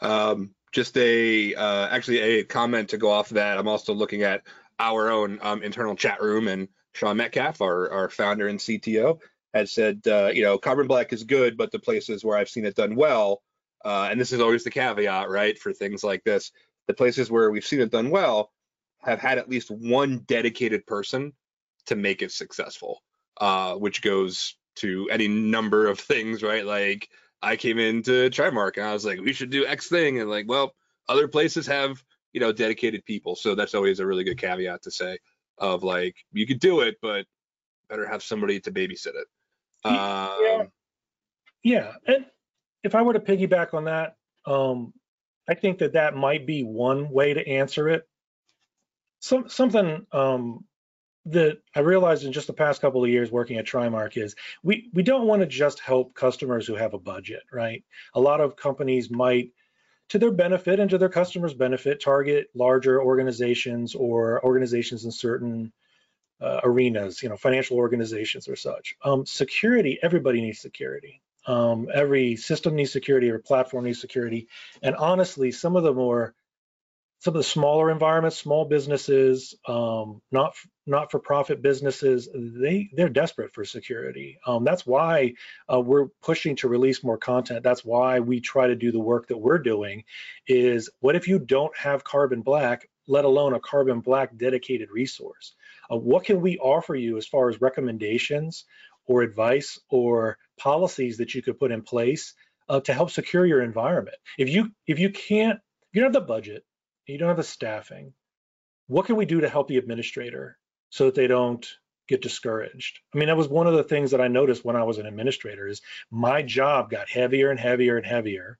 Um, just a uh, actually a comment to go off of that. I'm also looking at our own um, internal chat room and Sean Metcalf, our, our founder and CTO, has said, uh, you know, Carbon Black is good, but the places where I've seen it done well, uh, and this is always the caveat, right, for things like this, the places where we've seen it done well have had at least one dedicated person to make it successful, uh, which goes to any number of things, right? Like I came into Trimarc and I was like, we should do X thing, and like, well, other places have you know dedicated people, so that's always a really good caveat to say of like you could do it, but better have somebody to babysit it. Um, yeah. yeah, and if I were to piggyback on that, um, I think that that might be one way to answer it. Some something um, that I realized in just the past couple of years working at Trimarc is we we don't want to just help customers who have a budget, right? A lot of companies might to their benefit and to their customers' benefit, target larger organizations or organizations in certain uh, arenas, you know, financial organizations or such. Um, security, everybody needs security. Um, every system needs security, every platform needs security. And honestly, some of the more, some of the smaller environments, small businesses, um, not not for profit businesses, they they're desperate for security. Um, that's why uh, we're pushing to release more content. That's why we try to do the work that we're doing. Is what if you don't have Carbon Black, let alone a Carbon Black dedicated resource? Uh, what can we offer you as far as recommendations or advice or policies that you could put in place uh, to help secure your environment? If you if you can't, if you don't have the budget, you don't have the staffing, what can we do to help the administrator so that they don't get discouraged? I mean, that was one of the things that I noticed when I was an administrator is my job got heavier and heavier and heavier,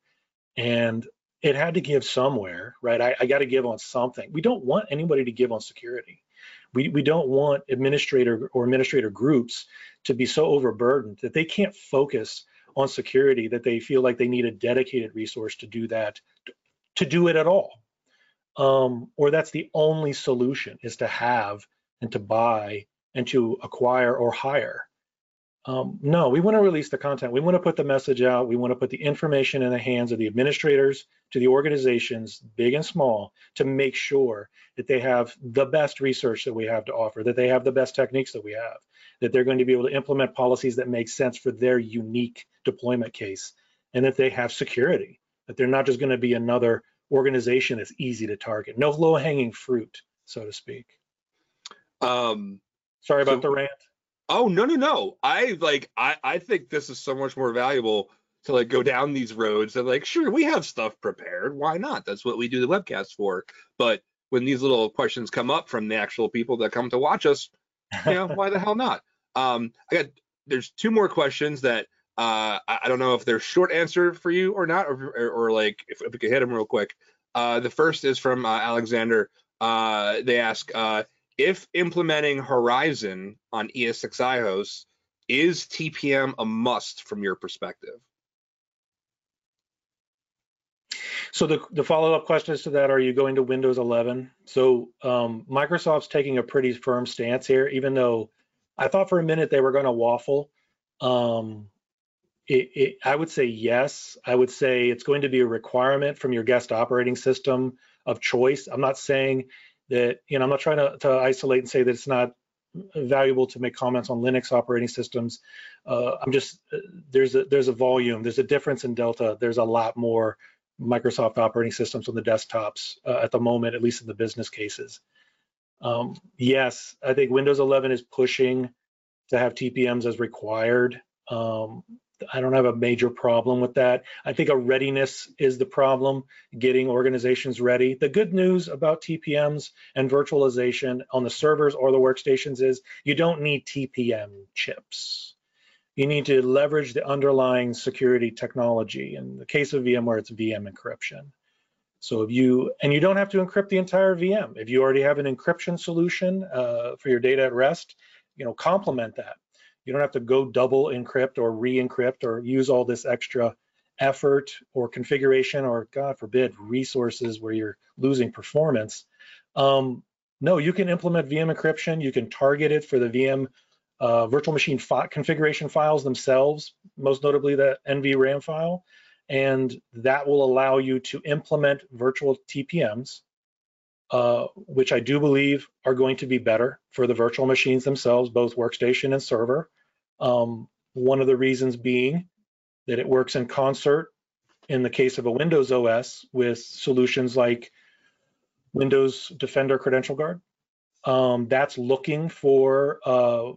and it had to give somewhere, right? I, I got to give on something. We don't want anybody to give on security. We, we don't want administrator or administrator groups to be so overburdened that they can't focus on security that they feel like they need a dedicated resource to do that, to do it at all. Um, or that's the only solution is to have and to buy and to acquire or hire. Um, no, we want to release the content. We want to put the message out. We want to put the information in the hands of the administrators, to the organizations, big and small, to make sure that they have the best research that we have to offer, that they have the best techniques that we have, that they're going to be able to implement policies that make sense for their unique deployment case, and that they have security, that they're not just going to be another organization that's easy to target. No low hanging fruit, so to speak. Um, Sorry about so, the rant. Oh no no no! I like I I think this is so much more valuable to like go down these roads and like sure we have stuff prepared. Why not? That's what we do the webcast for. But when these little questions come up from the actual people that come to watch us, you know why the hell not? Um, I got there's two more questions that uh, I, I, don't know if they're short answer for you or not, or, or, or like if, if, we could hit them real quick. Uh, the first is from uh, Alexander. Uh, they ask uh, if implementing Horizon on ESXi hosts is TPM a must from your perspective? So the, the follow-up questions to that, are you going to Windows 11? So um, Microsoft's taking a pretty firm stance here, even though I thought for a minute they were going to waffle. Um, it, it, I would say yes. I would say it's going to be a requirement from your guest operating system of choice. I'm not saying that, you know, I'm not trying to, to isolate and say that it's not valuable to make comments on Linux operating systems. Uh, I'm just there's a there's a volume, there's a difference in Delta. There's a lot more Microsoft operating systems on the desktops uh, at the moment, at least in the business cases. Um, yes, I think Windows 11 is pushing to have TPMs as required. Um, I don't have a major problem with that. I think a readiness is the problem, getting organizations ready. The good news about TPMs and virtualization on the servers or the workstations is you don't need TPM chips. You need to leverage the underlying security technology. In the case of VMware, it's VM encryption. So if you, and you don't have to encrypt the entire VM. If you already have an encryption solution uh, for your data at rest, you know, complement that you don't have to go double encrypt or re-encrypt or use all this extra effort or configuration or God forbid resources where you're losing performance. Um, no, you can implement VM encryption. You can target it for the VM uh, virtual machine fi configuration files themselves, most notably the NVRAM file, and that will allow you to implement virtual TPMs, uh, which I do believe are going to be better for the virtual machines themselves, both workstation and server. Um, one of the reasons being that it works in concert in the case of a Windows OS with solutions like Windows Defender Credential Guard. Um, that's looking for uh,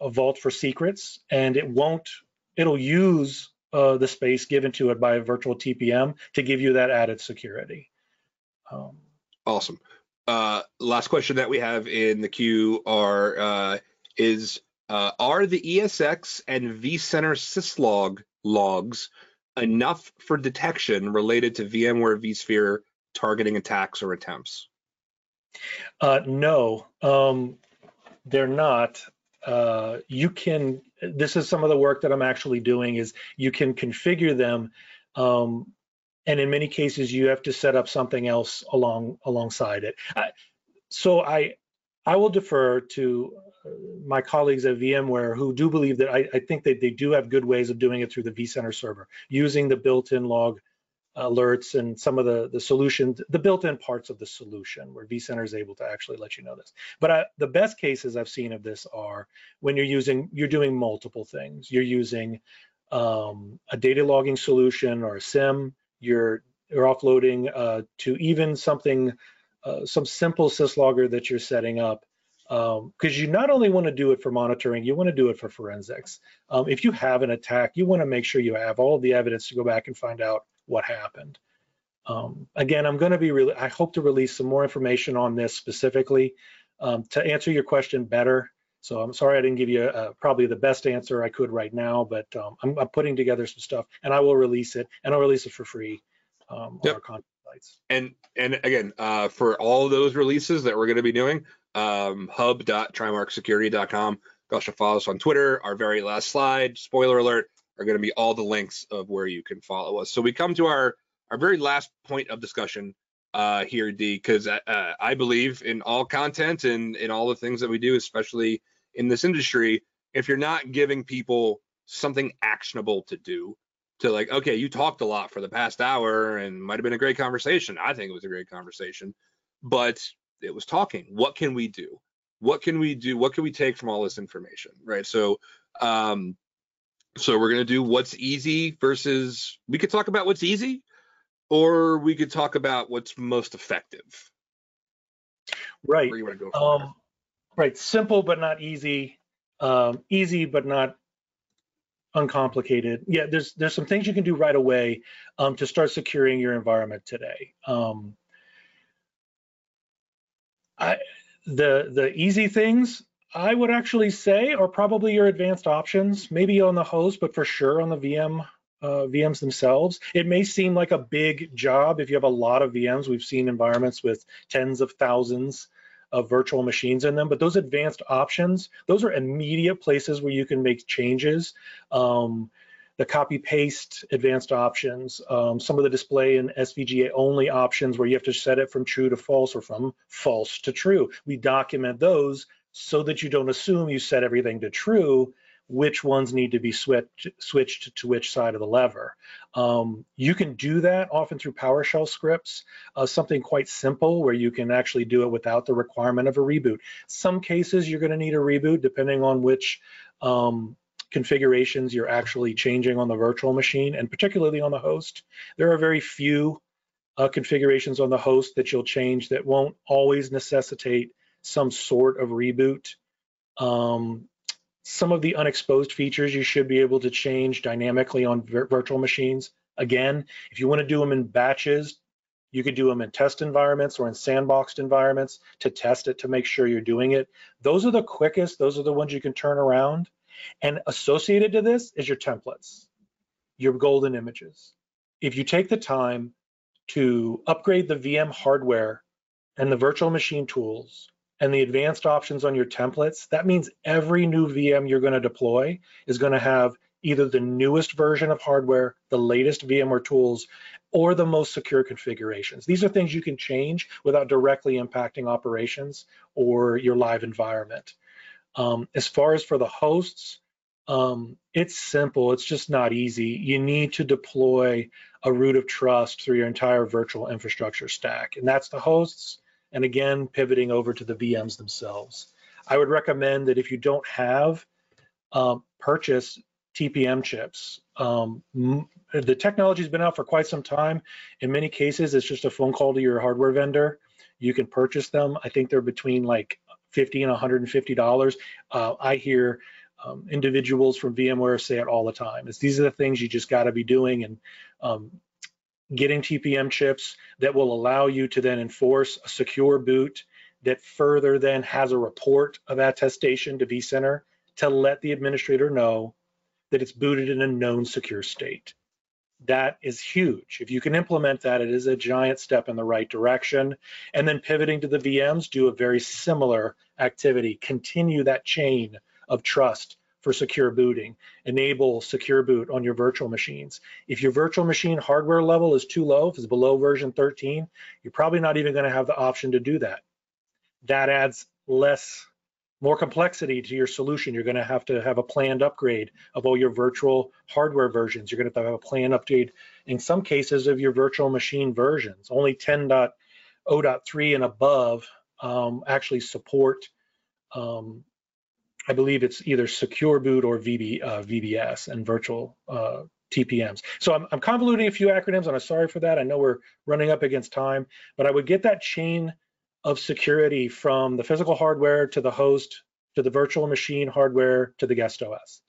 a vault for secrets, and it won't. It'll use uh, the space given to it by a virtual TPM to give you that added security. Um, awesome. Uh, last question that we have in the queue are uh, is uh, are the ESX and vCenter syslog logs enough for detection related to VMware vSphere targeting attacks or attempts? Uh, no, um, they're not. Uh, you can, this is some of the work that I'm actually doing is you can configure them. Um, and in many cases, you have to set up something else along alongside it. I, so I, I will defer to my colleagues at VMware who do believe that I, I, think that they do have good ways of doing it through the vCenter server, using the built-in log alerts and some of the, the solutions, the built-in parts of the solution where vCenter is able to actually let you know this. But I, the best cases I've seen of this are when you're using, you're doing multiple things. You're using um, a data logging solution or a SIEM. you're, you're offloading uh, to even something, uh, some simple syslogger that you're setting up because um, you not only want to do it for monitoring, you want to do it for forensics. Um, if you have an attack, you want to make sure you have all the evidence to go back and find out what happened. Um, again, I'm going to be really, I hope to release some more information on this specifically um, to answer your question better. So I'm sorry I didn't give you uh, probably the best answer I could right now, but um, I'm, I'm, putting together some stuff and I will release it and I'll release it for free um, yep. on our content sites. And and again, uh, for all those releases that we're going to be doing, um, hub.trimarcsecurity.com. Also follow us on Twitter. Our very last slide, spoiler alert, are going to be all the links of where you can follow us. So we come to our our very last point of discussion uh, here, D, because uh, uh, I believe in all content and in all the things that we do, especially in this industry. If you're not giving people something actionable to do, to like, okay, you talked a lot for the past hour and might have been a great conversation. I think it was a great conversation, but it was talking. What can we do? What can we do? What can we take from all this information? Right. So um, so we're going to do what's easy versus we could talk about what's easy or we could talk about what's most effective. Right. Go um, right. Simple but not easy. Um, easy but not uncomplicated. Yeah, there's there's some things you can do right away um, to start securing your environment today. Um, I, the the easy things I would actually say are probably your advanced options, maybe on the host, but for sure on the VM uh, VMs themselves. It may seem like a big job if you have a lot of VMs. We've seen environments with tens of thousands of virtual machines in them, but those advanced options, those are immediate places where you can make changes. Um, the copy paste advanced options, um, some of the display and SVGA only options where you have to set it from true to false or from false to true. We document those so that you don't assume you set everything to true, which ones need to be switched, switched to which side of the lever. Um, you can do that often through PowerShell scripts, uh, something quite simple where you can actually do it without the requirement of a reboot. Some cases you're going to need a reboot depending on which um, configurations you're actually changing on the virtual machine and particularly on the host. There are very few uh, configurations on the host that you'll change that won't always necessitate some sort of reboot. Um, some of the unexposed features you should be able to change dynamically on vir virtual machines. Again, if you want to do them in batches, you could do them in test environments or in sandboxed environments to test it to make sure you're doing it. Those are the quickest, those are the ones you can turn around. And associated to this is your templates, your golden images. If you take the time to upgrade the VM hardware and the virtual machine tools and the advanced options on your templates, that means every new VM you're going to deploy is going to have either the newest version of hardware, the latest VMware tools, or the most secure configurations. These are things you can change without directly impacting operations or your live environment. Um, as far as for the hosts, um, it's simple. It's just not easy. You need to deploy a root of trust through your entire virtual infrastructure stack, and that's the hosts and again, pivoting over to the VMs themselves. I would recommend that if you don't have, um, purchase TPM chips. Um, the technology's been out for quite some time. In many cases, it's just a phone call to your hardware vendor. You can purchase them. I think they're between like 50 and 150 dollars. Uh, I hear um, individuals from VMware say it all the time. It's these are the things you just got to be doing, and um, getting TPM chips that will allow you to then enforce a secure boot that further then has a report of attestation to vCenter to let the administrator know that it's booted in a known secure state. That is huge. If you can implement that, it is a giant step in the right direction. And then pivoting to the VMs, do a very similar activity. Continue that chain of trust for secure booting. Enable secure boot on your virtual machines. If your virtual machine hardware level is too low, if it's below version 13, you're probably not even going to have the option to do that. That adds less more complexity to your solution. You're going to have to have a planned upgrade of all your virtual hardware versions. You're going to have, a planned update in some cases of your virtual machine versions. Only 10.0.3 and above um, actually support, um, I believe it's either secure boot or VB, uh, VBS and virtual uh, TPMs. So I'm, I'm convoluting a few acronyms and I'm sorry for that. I know we're running up against time, but I would get that chain of security from the physical hardware to the host to the virtual machine hardware to the guest OS.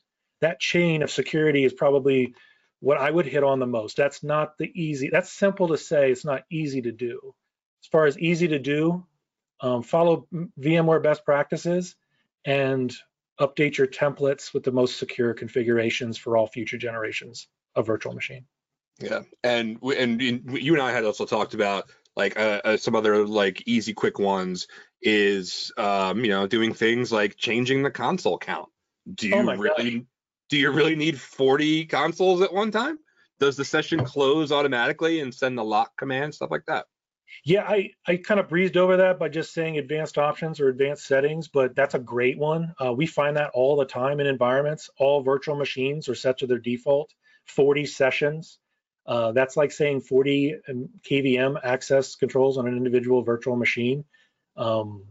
That chain of security is probably what I would hit on the most. That's not the easy, that's simple to say, it's not easy to do. As far as easy to do, um, follow VMware best practices and update your templates with the most secure configurations for all future generations of virtual machine. Yeah, and and you and I had also talked about like uh, uh, some other like easy quick ones is um, you know doing things like changing the console count. Do oh you oh really gosh. do you really need 40 consoles at one time? Does the session close automatically and send the lock command stuff like that? Yeah, I, I kind of breezed over that by just saying advanced options or advanced settings, but that's a great one. Uh, we find that all the time in environments. All virtual machines are set to their default 40 sessions. Uh, that's like saying 40 KVM access controls on an individual virtual machine. Um,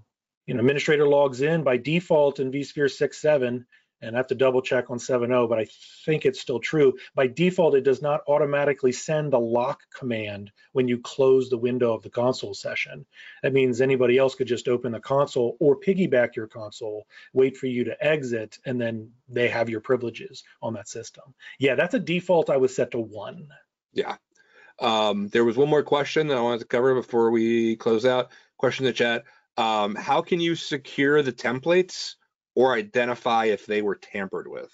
know, administrator logs in by default in vSphere 6.7 and I have to double check on 7.0, but I think it's still true. By default, it does not automatically send the lock command when you close the window of the console session. That means anybody else could just open the console or piggyback your console, wait for you to exit, and then they have your privileges on that system. Yeah, that's a default I would set to one. Yeah. Um, there was one more question that I wanted to cover before we close out. Question in the chat. Um, how can you secure the templates or identify if they were tampered with.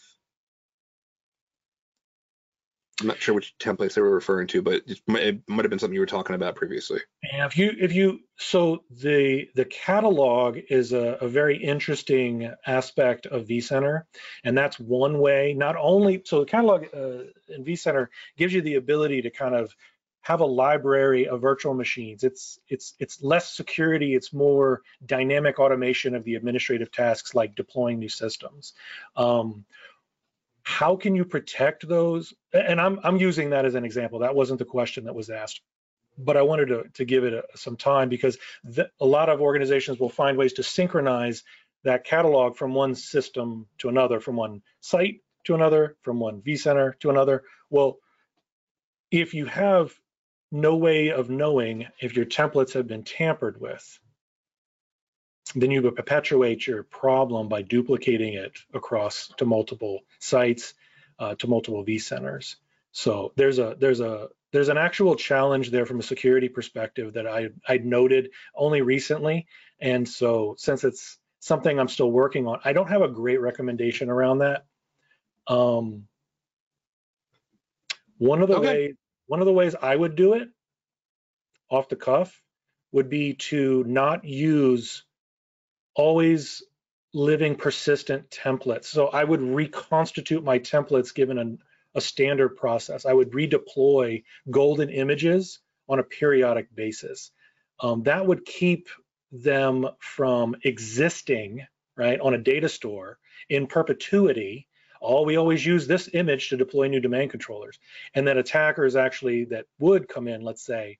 I'm not sure which templates they were referring to, but it might, have been something you were talking about previously. Yeah, if you if you so the the catalog is a, a very interesting aspect of vCenter, and that's one way. Not only so the catalog uh, in vCenter gives you the ability to kind of have a library of virtual machines. It's it's it's less security. It's more dynamic automation of the administrative tasks like deploying new systems. Um, how can you protect those? And I'm I'm using that as an example. That wasn't the question that was asked, but I wanted to to give it a, some time because the, a lot of organizations will find ways to synchronize that catalog from one system to another, from one site to another, from one vCenter to another. Well, if you have no way of knowing if your templates have been tampered with, then you would perpetuate your problem by duplicating it across to multiple sites, uh, to multiple vCenters. So there's a there's a there's an actual challenge there from a security perspective that I I noted only recently, and so since it's something I'm still working on, I don't have a great recommendation around that. Um, one of the okay. ways one of the ways I would do it off the cuff would be to not use always living persistent templates. So I would reconstitute my templates given a, a standard process. I would redeploy golden images on a periodic basis. Um, that would keep them from existing right on a data store in perpetuity all we always use this image to deploy new domain controllers. And then attackers actually that would come in, let's say,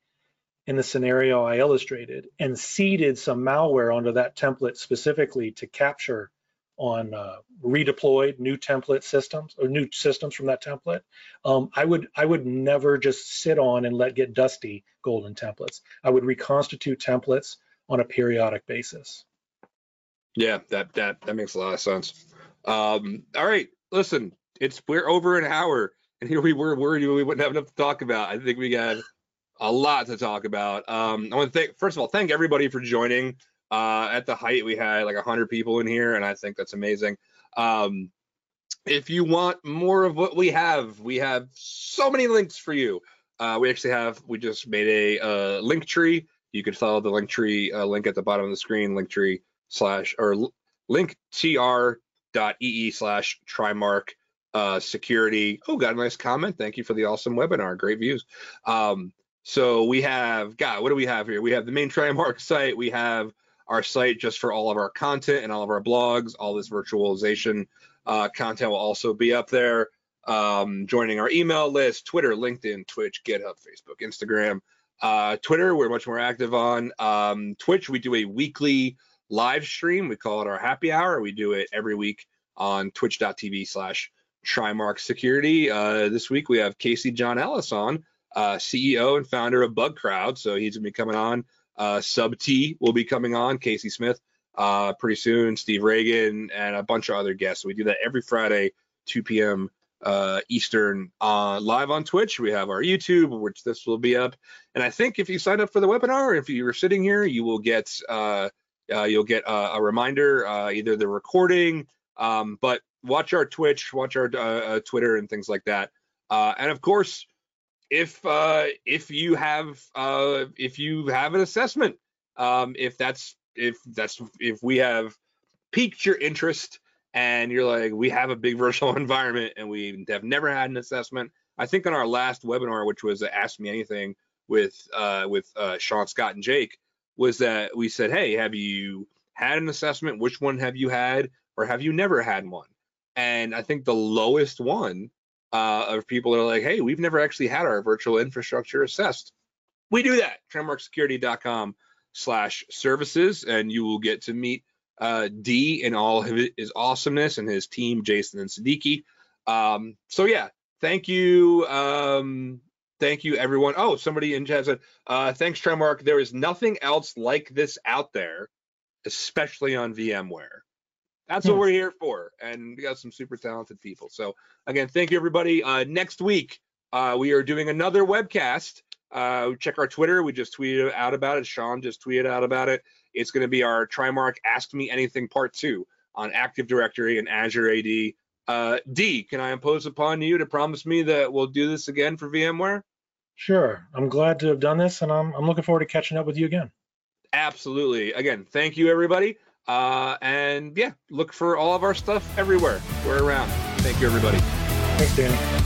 in the scenario I illustrated, and seeded some malware onto that template specifically to capture on uh, redeployed new template systems or new systems from that template. Um, I would I would never just sit on and let get dusty golden templates. I would reconstitute templates on a periodic basis. Yeah, that that that makes a lot of sense. Um, all right, listen, it's we're over an hour, and here we were worried we wouldn't have enough to talk about. I think we got a lot to talk about. Um, I want to thank, first of all, thank everybody for joining. Uh, at the height, we had like 100 people in here, and I think that's amazing. Um, if you want more of what we have, we have so many links for you. Uh, we actually have, we just made a uh, link tree. You can follow the link tree uh, link at the bottom of the screen, link tree slash or link tr ee slash trimarc uh, security. Oh, got a nice comment. Thank you for the awesome webinar. Great views. Um, so we have, God, what do we have here? We have the main Trimarc site. We have our site just for all of our content and all of our blogs. All this virtualization uh, content will also be up there. Um, joining our email list, Twitter, LinkedIn, Twitch, GitHub, Facebook, Instagram. Uh, Twitter, we're much more active on. Um, Twitch, we do a weekly live stream. We call it our happy hour. We do it every week on twitch.tv slash Trimarc Security. Uh, this week we have Casey John Ellis on, uh, CEO and founder of Bugcrowd. So he's gonna be coming on. Uh, subTee will be coming on. Casey Smith uh, pretty soon. Steve Reagan and a bunch of other guests. We do that every Friday, 2 p.m. Uh, Eastern, uh, live on Twitch. We have our YouTube, which this will be up. And I think if you sign up for the webinar, if you are sitting here, you will get uh, uh, you'll get a, a reminder, uh, either the recording, um, but watch our Twitch, watch our uh, uh Twitter, and things like that. Uh, and of course, if uh, if you have uh, if you have an assessment, um, if that's if that's if we have piqued your interest and you're like, we have a big virtual environment and we have never had an assessment. I think on our last webinar, which was Ask Me Anything with uh, with uh, Sean Scott and Jake, was that we said, hey, have you had an assessment? Which one have you had, or have you never had one? And I think the lowest one uh, of people that are like, hey, we've never actually had our virtual infrastructure assessed. We do that. Trimarcsecurity.com slash services, and you will get to meet uh, D in all his awesomeness and his team, Jason and Siddiqui. Um, so yeah, thank you. Um, thank you everyone. Oh, somebody in chat said, uh, thanks Trimarc. There is nothing else like this out there, especially on VMware. That's what we're here for. And we got some super talented people. So again, thank you everybody. Uh, next week, uh, we are doing another webcast. Uh, check our Twitter. We just tweeted out about it. Sean just tweeted out about it. It's going to be our Trimarc Ask Me Anything Part 2 on Active Directory and Azure AD. Uh, D, can I impose upon you to promise me that we'll do this again for VMware? Sure. I'm glad to have done this, and I'm, I'm looking forward to catching up with you again. Absolutely. Again, thank you, everybody. Uh, and yeah, look for all of our stuff everywhere. We're around. Thank you, everybody. Thanks, Danny.